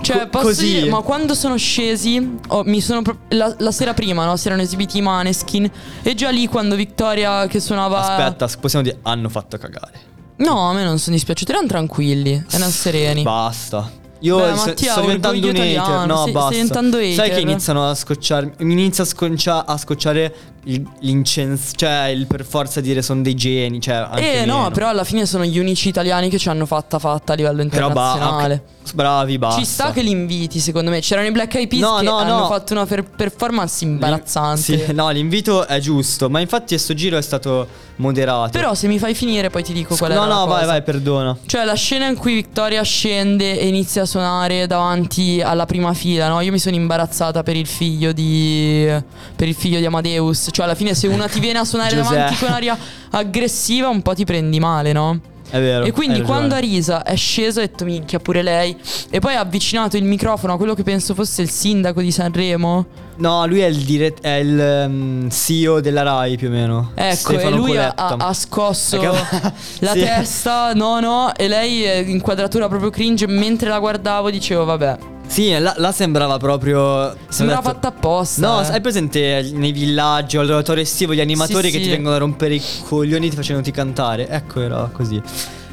Cioè, co- posso così. dire, ma quando sono scesi, oh, mi sono pro- la, la sera prima, no? Si erano esibiti i Maneskin. E già lì, quando Victoria che suonava. Aspetta, possiamo dire, hanno fatto cagare. No, a me non sono dispiaciuti, erano tranquilli, erano sereni. Basta. Io Beh, se- Mattia, sto diventando un orgoglio hater. italiano, No, sei- basta. stai diventando Sai hater. che iniziano a scocciare. Mi inizia a, sconcia- a scocciare l'incenso. Cioè, il per forza dire sono dei geni. Cioè, Eh no, meno. però alla fine sono gli unici italiani che ci hanno fatta fatta a livello Però ba- internazionale. bravi, basta. Ci sta che li inviti, secondo me. C'erano i Black Eyed Peas No, che no, hanno no. fatto una per- performance imbarazzante. Sì, no, l'invito è giusto. Ma infatti, questo giro è stato moderato. Però se mi fai finire poi ti dico qual è no, la no, cosa. vai, vai, perdona. Cioè la scena in cui Victoria scende e inizia a suonare davanti alla prima fila, no? Io mi sono imbarazzata per il figlio di per il figlio di Amadeus, cioè alla fine se una ti viene a suonare davanti con aria aggressiva un po' ti prendi male, no? È vero. E quindi quando Arisa è sceso ha detto minchia pure lei e poi ha avvicinato il microfono a quello che penso fosse il sindaco di Sanremo. No, lui è il, dirett- è il ehm, CEO della Rai più o meno. Ecco, Stefano e lui ha, ha- scosso Perché- la Sì. testa, no no, e lei inquadratura proprio cringe, mentre la guardavo dicevo vabbè, Sì, là, là sembrava proprio. sembrava detto- fatta apposta. No, eh. hai presente nei villaggi o all'oratorio estivo gli animatori Sì, che sì. ti vengono a rompere i coglioni ti facendoti cantare? Ecco, era così.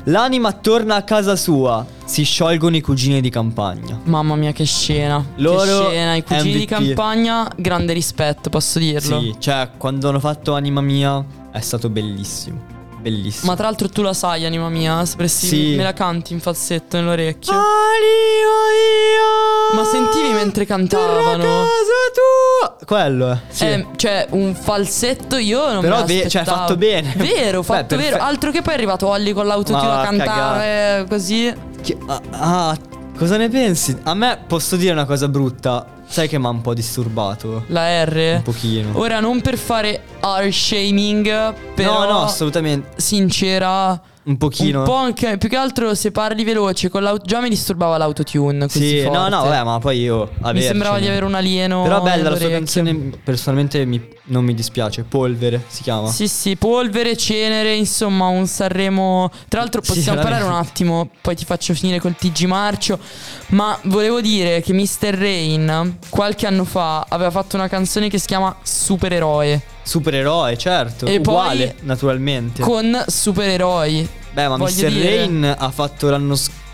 L'anima torna a casa sua. Si sciolgono i cugini di campagna. Mamma mia che scena. Loro che scena, i cugini di MVP. campagna, grande rispetto, posso dirlo. Sì, cioè, quando hanno fatto Anima Mia è stato bellissimo. Bellissimo. Ma tra l'altro tu la sai, anima mia, sapresti Sì. me la canti in falsetto nell'orecchio. io Ma sentivi mentre cantavano? casa tua. Quello è. Sì. Eh, cioè, un falsetto io non Però me cioè, l'aspettavo. fatto bene. Vero, Beh, fatto vero. perfetto. Altro che poi è arrivato Olli con l'autotune a cantare così. Che- ah, ah, cosa ne pensi? A me posso dire una cosa brutta. Sai che mi ha un po' disturbato. La R. Un pochino. Ora non per fare R shaming, però no, no, assolutamente. sincera. Un pochino. Un po' anche più che altro se parli veloce con l'auto già mi disturbava l'autotune così Sì, no, forte. no, vabbè, ma poi io Mi sembrava di avere un alieno Però bella la sua canzone personalmente mi non mi dispiace. Polvere si chiama. Sì, sì, polvere, cenere, insomma, un Sanremo. Tra l'altro Sì, possiamo parlare un attimo, poi ti faccio finire col TG Marcio. Ma volevo dire che Mr. Rain qualche anno fa aveva fatto una canzone che si chiama Supereroe. Supereroe, certo. E poi- uguale, naturalmente. Con supereroi. Beh, ma Mr. dire- Rain ha fatto l'anno scorso.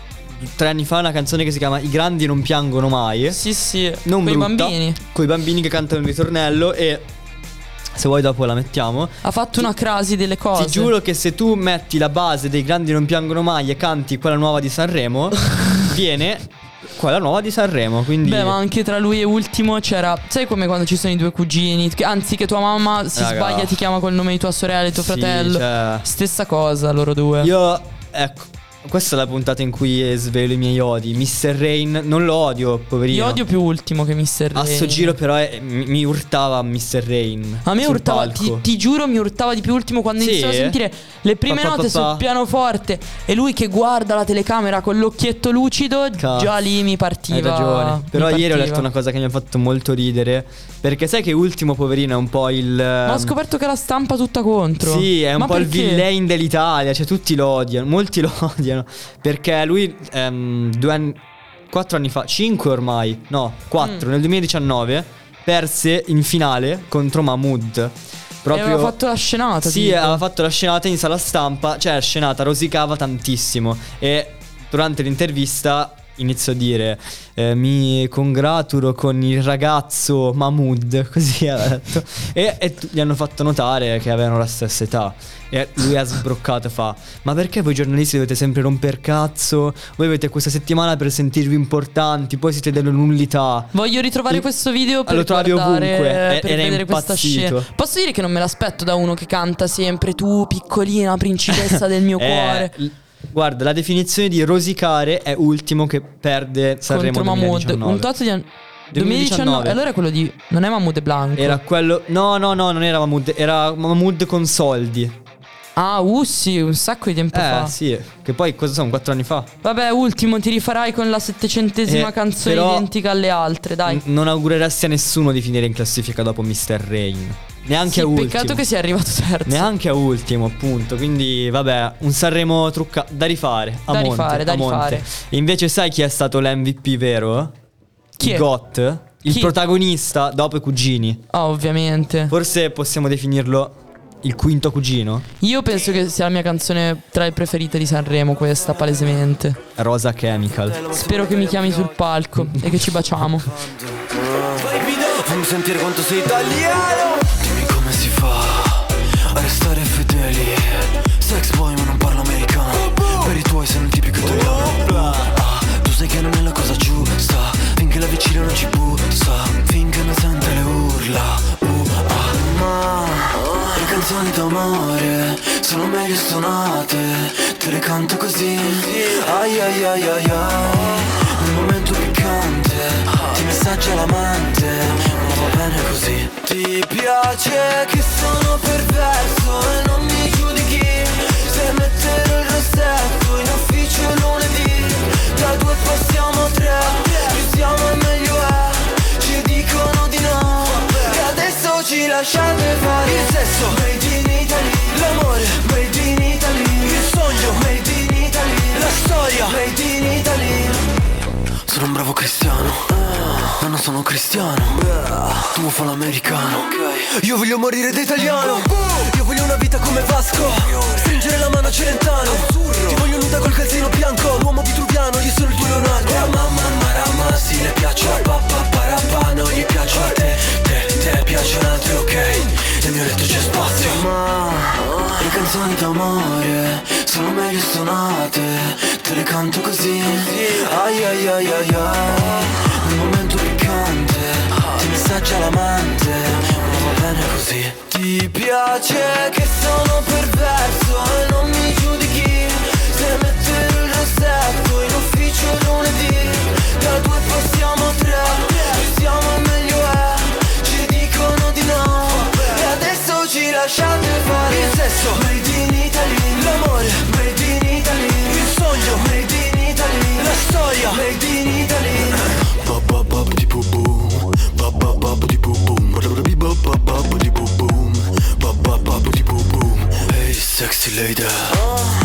Tre anni fa una canzone che si chiama I grandi non piangono mai. Sì, sì. Non Coi brutta, bambini. Con i bambini che cantano il ritornello e. Se vuoi dopo la mettiamo. Ha fatto una crasi delle cose. Ti giuro che se tu metti la base dei grandi non piangono mai e canti quella nuova di Sanremo, viene quella nuova di Sanremo. Quindi. Beh, ma anche tra lui e Ultimo c'era. Sai come quando ci sono i due cugini? che- Anzi, che tua mamma si Raga. sbaglia, ti chiama col nome di tua sorella e tuo Sì, fratello. cioè- Stessa cosa, loro due. Io, ecco, questa è la puntata in cui svelo i miei odi. Mr. Rain, non lo odio, poverino. Io odio più Ultimo che Mr. A Rain. sto giro, però, è- mi, mi urtava Mr. Rain. A me urtava, ti, ti giuro, mi urtava di più Ultimo quando Sì? iniziavo a sentire le prime Pa, pa, note pa, sul pianoforte e lui che guarda la telecamera con l'occhietto lucido. Cazzo. Già lì mi partiva. Hai ragione. Però ieri ho partiva. letto una cosa che mi ha fatto molto ridere. Perché sai che ultimo poverino è un po' il. Ma ho scoperto che la stampa tutta contro. Sì, è un Ma po' il perché? villain dell'Italia, cioè tutti lo odiano, molti lo odiano. Perché lui ehm, due anni. Quattro anni fa, cinque ormai, no, quattro, Mm. nel 2019, perse in finale contro Mahmood. E Proprio. aveva fatto la scenata. Sì, tipo. aveva fatto la scenata in sala stampa, cioè la scenata rosicava tantissimo e durante l'intervista inizio a dire eh, mi congratulo con il ragazzo Mahmood, così ha detto, e, e gli hanno fatto notare che avevano la stessa età e lui ha sbroccato e fa ma perché voi giornalisti dovete sempre romper cazzo? Voi avete questa settimana per sentirvi importanti, poi siete delle nullità. Voglio ritrovare Il- questo video per Lo trovi guardare, ovunque, e- per era vedere questa scena. Posso dire che non me l'aspetto da uno che canta sempre tu, piccolina principessa del mio Eh, cuore. l- Guarda, la definizione di rosicare è ultimo che perde Sanremo contro Mahmood. 2019. Un tot di anni. 2019. 2019. Allora è quello di. Non è Mahmood e Blanco. Era quello. No, no, no, non era Mahmood. Era Mahmood con soldi. Ah, Ussi, un sacco di tempo Eh, fa. sì. Che poi cosa sono? Quattro anni fa. Vabbè, ultimo, ti rifarai con la settecentesima Eh, canzone identica alle altre, dai. N- non augureresti a nessuno di finire in classifica dopo Mr. Rain. Neanche Sì, a ultimo. peccato che sia arrivato terzo. Neanche a ultimo, appunto. Quindi, vabbè, un Sanremo trucca da rifare. A Da monte, rifare, da a monte. rifare. Invece, sai chi è stato l'MVP vero? Chi Il è? GOT. Il Chi? protagonista dopo i cugini. Ah, ovviamente. Forse possiamo definirlo il quinto cugino. Io penso che sia la mia canzone tra le preferite di Sanremo, questa, palesemente. Rosa Chemical. Spero che mi chiami sul palco e che ci baciamo. Fammi sentire quanto sei italiano Per i tuoi sei un tipico italiano ah, Tu sai che non è la cosa giusta Finché la vicina non ci bussa Finché non sente le urla. Uh, ah, Ma le canzoni d'amore Sono meglio suonate Te le canto così. Ai ai ai ai ai. Nel momento piccante Ti messaggia l'amante Ma va bene così. Ti piace che sono perverso E non mi giudichi Se metterò A tre Più siamo meglio è Ci dicono di no E adesso ci lasciate fare Il sesso Made in Italy L'amore Made in Italy Il sogno Made in Italy La storia Made in Italy sono un bravo cristiano, ma non sono cristiano. Tu fa l'americano. Io voglio morire da italiano. Io voglio una vita come Vasco. Stringere la mano a Celentano. Ti voglio nuda col calzino bianco. L'uomo vitruviano, io sono il tuo Leonardo. Oh, mamma, marama, sì, le piaccio a papà, parapà, non gli piaccio a te. Te, te piacciono altri, ok. Nel mio letto c'è spazio. Ma le canzoni d'amore sono meglio suonate. Te le canto così. Ai ai ai ai ai. Nel momento piccante. Ti messaggia l'amante. Ma va bene così. Ti piace che sono perverso e non mi esce lunedì Da due passiamo a tre Noi siamo meglio è Ci dicono di no E adesso ci lasciate fare Il sesso Made in Italy L'amore Made in Italy Il sogno Made in Italy La storia Made in Italy Hey sexy lady oh.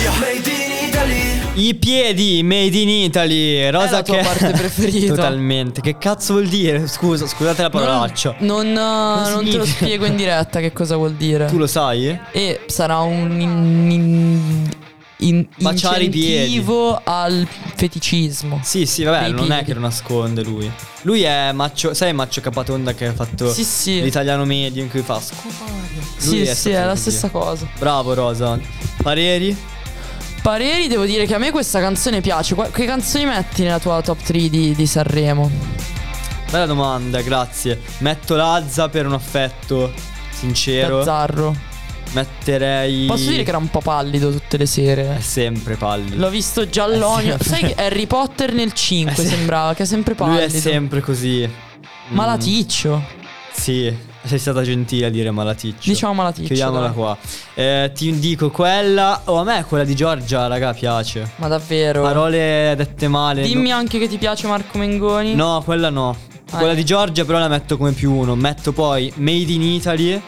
Italy L'Italia Made in Italy I piedi made in Italy. Rosa la tua che parte preferita. Totalmente. Che cazzo vuol dire? Scusa, scusate la parolaccia. Non, eh, non te lo spiego in diretta che cosa vuol dire. Tu lo sai? E sarà un in- in- in- Baciare i piedi. incentivo al feticismo. Sì, sì, vabbè, Dei non è piedi. che lo nasconde lui. Lui è Maccio, sai Maccio Capatonda che ha fatto Sì, sì. l'italiano medio in cui fa scopare. Sì, Lui sì, stato è la così. stessa cosa. Bravo Rosa. Pareri? Pareri, devo dire che a me questa canzone piace. Qua- Che canzoni metti nella tua top 3 di, di Sanremo? Bella domanda, grazie. Metto Lazza per un affetto sincero. Gazzarro. Metterei Posso dire che era un po' pallido tutte le è sere? sempre pallido. L'ho visto giallonio. È sempre- Sai che Harry Potter nel 5 È se- sembrava, che è sempre Lui pallido. è sempre così. Mm, Malaticcio. Sì, sei stata gentile a dire malaticcio. Diciamo malaticcio. Chiudiamola dai. qua. Eh, ti dico quella. Oh, a me quella di Giorgia, raga, piace. Ma davvero? Parole dette male. Dimmi no- anche che ti piace Marco Mengoni. No, quella no. Ah, Quella eh. di Giorgia però la metto come più uno. Metto poi Made in Italy,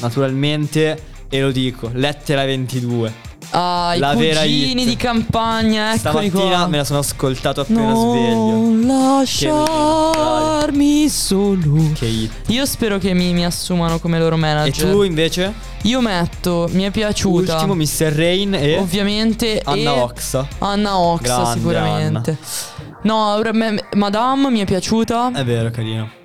naturalmente, e lo dico, lettera 22. Ah, i La cugini di campagna, eccoli Stamattina qua. me la sono ascoltato appena non sveglio. lasciarmi solo. Che hit. Io spero che mi, mi assumano come loro E manager. tu invece? Io metto, mi è piaciuta. Ultimo Mr. Rain e Ovviamente. Anna e Oxa. Anna Oxa, Grande sicuramente. No, ora me- Madame mi è piaciuta. È vero, carino.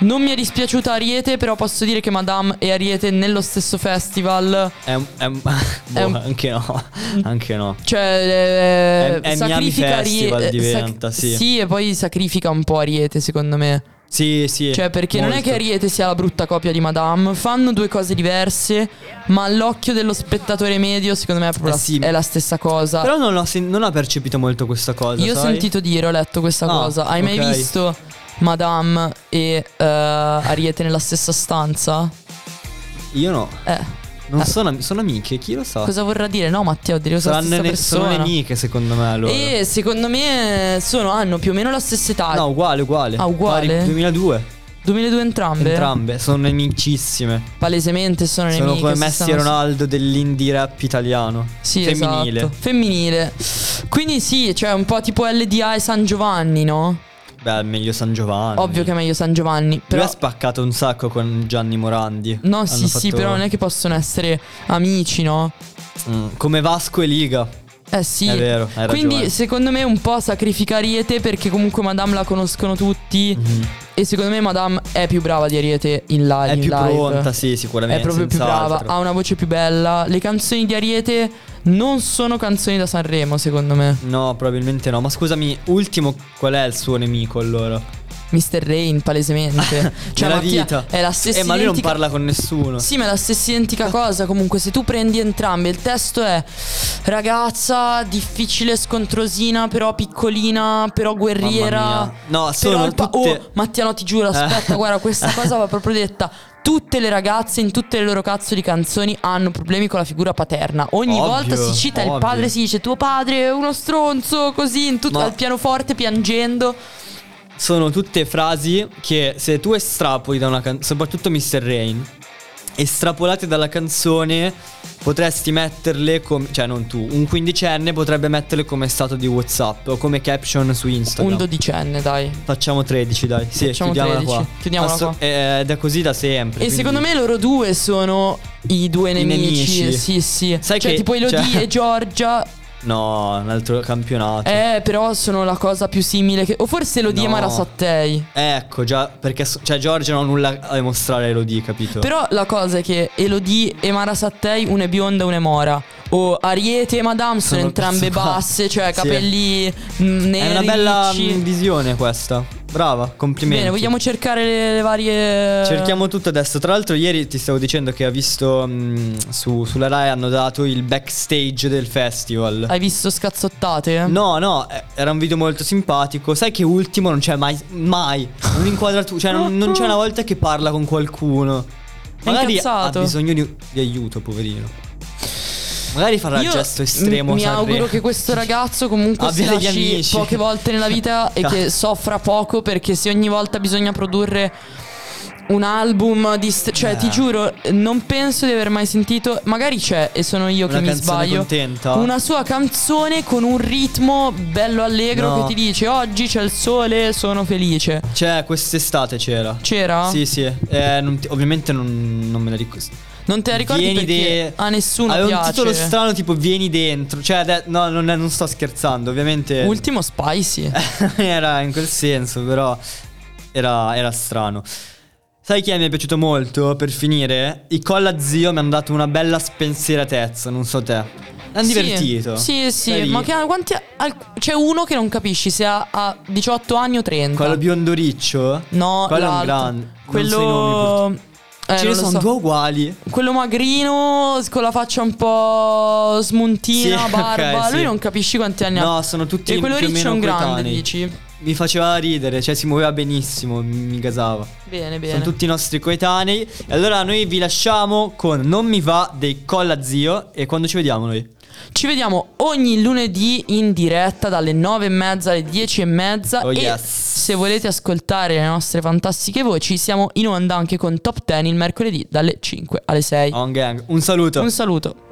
Non mi è dispiaciuta Ariete, però posso dire che Madame e Ariete nello stesso festival. È un, è un- boh, È un- anche no. Anche no. Cioè, eh, È- è sacrifica Festival Arie- diventa, sì. Sì, e poi sacrifica un po' Ariete, secondo me. Sì, sì. Cioè, perché non è molto. che Ariete sia la brutta copia di Madame, fanno due cose diverse, ma all'occhio dello spettatore medio, secondo me è proprio Eh la, sì. è la stessa cosa. Però non ho, sen- non ho percepito molto questa cosa. Io ho sai? sentito dire, ho letto questa Ah, cosa. Hai mai ok. visto Madame e eh, Ariete nella stessa stanza? Io no. Eh, Non Eh. sono, sono amiche, chi lo sa? cosa vorrà dire? No, Matteo, direi sono la ne- sono nemiche, secondo me. Allora. E secondo me sono, hanno più o meno la stessa età. No, uguale, uguale. Ah, uguale? Pari- 2002. 2002 entrambe? Entrambe. Sono nemicissime. Palesemente sono Sono nemiche. come si Messi e Ronaldo dell'indie rap italiano. Sì, Femminile. esatto. Femminile. Quindi sì, cioè un po' tipo LDA e San Giovanni, no? Beh, meglio San Giovanni. Ovvio che è meglio San Giovanni. Lui Però ha spaccato un sacco con Gianni Morandi. No, Hanno sì, sì, fatto- però non è che possono essere amici, no? Mm, come Vasco e Liga. Eh sì. È vero, Quindi ragione. secondo me un po' sacrifica Ariete perché comunque Madame la conoscono tutti. Mhm. E secondo me Madame è più brava di Ariete in live. È in più live. pronta, sì, sicuramente. È proprio più brava, senz'altro. ha una voce più bella. Le canzoni di Ariete non sono canzoni da Sanremo, secondo me. No, probabilmente no. Ma scusami, ultimo, qual è il suo nemico allora? Mr. Rain, palesemente. cioè, Mattia, vita. È la stessa Eh, ma lui non identica- parla con nessuno. Sì, ma è la stessa identica cosa. Comunque, se tu prendi entrambe, il testo è ragazza, difficile, scontrosina, però piccolina, però guerriera. No, Però sono il pa- tutte- Oh, Mattia, no, ti giuro, aspetta, Eh. guarda, questa cosa va proprio detta. Tutte le ragazze in tutte le loro cazzo di canzoni hanno problemi con la figura paterna. Ogni Ovvio, volta si cita il ovvio. padre, si dice tuo padre è uno stronzo, così, in tutto, Ma- al pianoforte piangendo. Sono tutte frasi che se tu estrapoli da una canzone, soprattutto Mr. Rain, estrapolate dalla canzone, potresti metterle come, cioè non tu, un quindicenne potrebbe metterle come stato di WhatsApp o come caption su Instagram. Un dodicenne, dai. Facciamo 13, dai. Sì, Facciamo chiudiamola 13, qua. chiudiamola qua. eh, Ed è così da sempre. E quindi- secondo me loro due sono i due I nemici. nemici. Sì, sì. Sai cioè, che- tipo Elodie cioè- e Giorgia. No, un altro campionato. Eh, però sono la cosa più simile che. O forse e No. Mara Sattei. Ecco, già, perché so- cioè Giorgia non ha nulla a dimostrare a Elodie, capito? Però la cosa è che Elodie e Mara Sattei, una è bionda e una è mora. O Ariete e Madame sono, Sono- entrambe basse, cioè Sì. capelli mm, neri. è una bella ricci. mm, visione questa. Brava, complimenti. Bene, vogliamo cercare le, le varie. Cerchiamo tutto adesso. Tra l'altro, ieri ti stavo dicendo che ho visto mh, su, sulla Rai hanno dato il backstage del festival. Hai visto scazzottate? No, no, eh, era un video molto simpatico. Sai che ultimo non c'è mai, mai un'inquadratura. Cioè, non, non c'è una volta che parla con qualcuno. Magari ha bisogno di, di aiuto, poverino. Magari farà il gesto estremo. Mi Sanremo. auguro che questo ragazzo comunque si Abbia degli lasci amici. poche volte nella vita e che soffra poco perché se ogni volta bisogna produrre un album di st- cioè Eh. ti giuro non penso di aver mai sentito magari c'è e sono io Una che mi canzone sbaglio contenta? una sua canzone con un ritmo bello allegro No. che ti dice oggi c'è il sole sono felice C'è quest'estate c'era. c'era? Sì, sì. Eh, non ti- ovviamente non, non me la ricordo. Non te la ricordi Vieni de- a nessuno Aveva piace un titolo strano tipo Vieni dentro. Cioè, de- no, non, è- non sto scherzando. Ovviamente ultimo spicy era in quel senso, però era, era strano. Sai chi mi è piaciuto molto per finire? I Colla Zio mi hanno dato una bella spensieratezza, non so te. Hanno Sì, divertito. Sì, sì, ma che, quanti al- c'è uno che non capisci se ha, ha 18 anni o 30. Quello biondo riccio? No, Quello è un grande. Quello Eh, Ce ne sono so. due uguali. Quello magrino con la faccia un po' smuntina, Sì, barba. ok, Lui sì. non capisci quanti anni ha. No, sono tutti E quello riccio è un grande, dici? Mi faceva ridere, cioè si muoveva benissimo, mi mi gasava. Bene, bene. Sono tutti i nostri coetanei. E allora noi vi lasciamo con Non mi va dei Colla Zio. E quando ci vediamo noi? Ci vediamo ogni lunedì in diretta dalle 9 e mezza alle 10 e mezza. Oh, e yes. se volete ascoltare le nostre fantastiche voci, siamo in onda anche con Top 10 il mercoledì dalle 5 alle 6. On gang. Un saluto. Un saluto.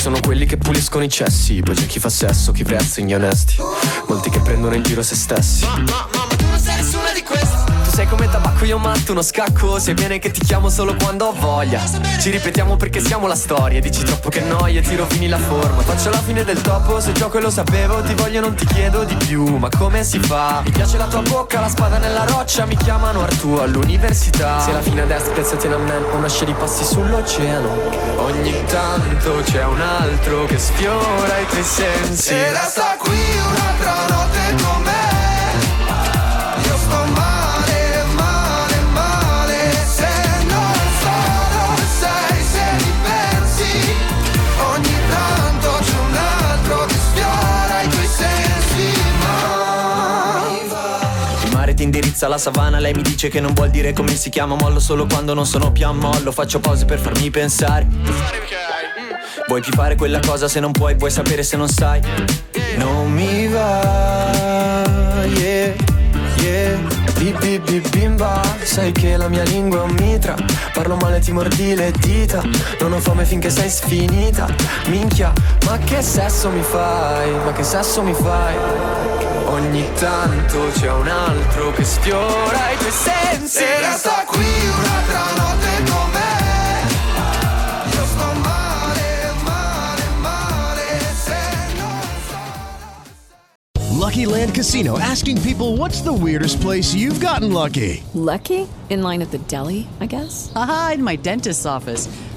Sono quelli che puliscono i cessi, poi c'è chi fa sesso, chi prezza gli onesti. Molti che prendono in giro se stessi. Tu non sei nessuna di queste Tu sei come tabacco, io matto uno scacco. Sei bene che ti chiamo solo quando ho voglia. Ci ripetiamo perché siamo la storia. Dici troppo che noia, ti rovini la forma. Faccio la fine del topo, se gioco e lo sapevo. Ti voglio, non ti chiedo di più. Ma come si fa? Mi piace la tua bocca, la spada nella roccia. Mi chiamano Artù all'università. Se la fine a destra, piazzati a me. Una scia di passi sull'oceano. Ogni tanto c'è un altro che sfiora i tuoi sensi. E resta qui un'altra indirizza alla savana, lei mi dice che non vuol dire come si chiama. Mollo solo quando non sono più a mollo Faccio pause per farmi pensare. Vuoi più fare quella cosa se non puoi, vuoi sapere se non sai. Non mi va, yeah, yeah. Bip bip bip bimba, sai che la mia lingua è un mitra. Parlo male ti mordi le dita. Non ho fame finché sei sfinita. Minchia, ma che sesso mi fai, ma che sesso mi fai Ogni tanto c'è un altro che sfiora i tuoi sensi E resta qui un'altra notte con me Io sto male, male, male Se non Lucky Land Casino asking people what's the weirdest place you've gotten lucky? Lucky? In line at the deli, I guess? Aha, in my dentist's office.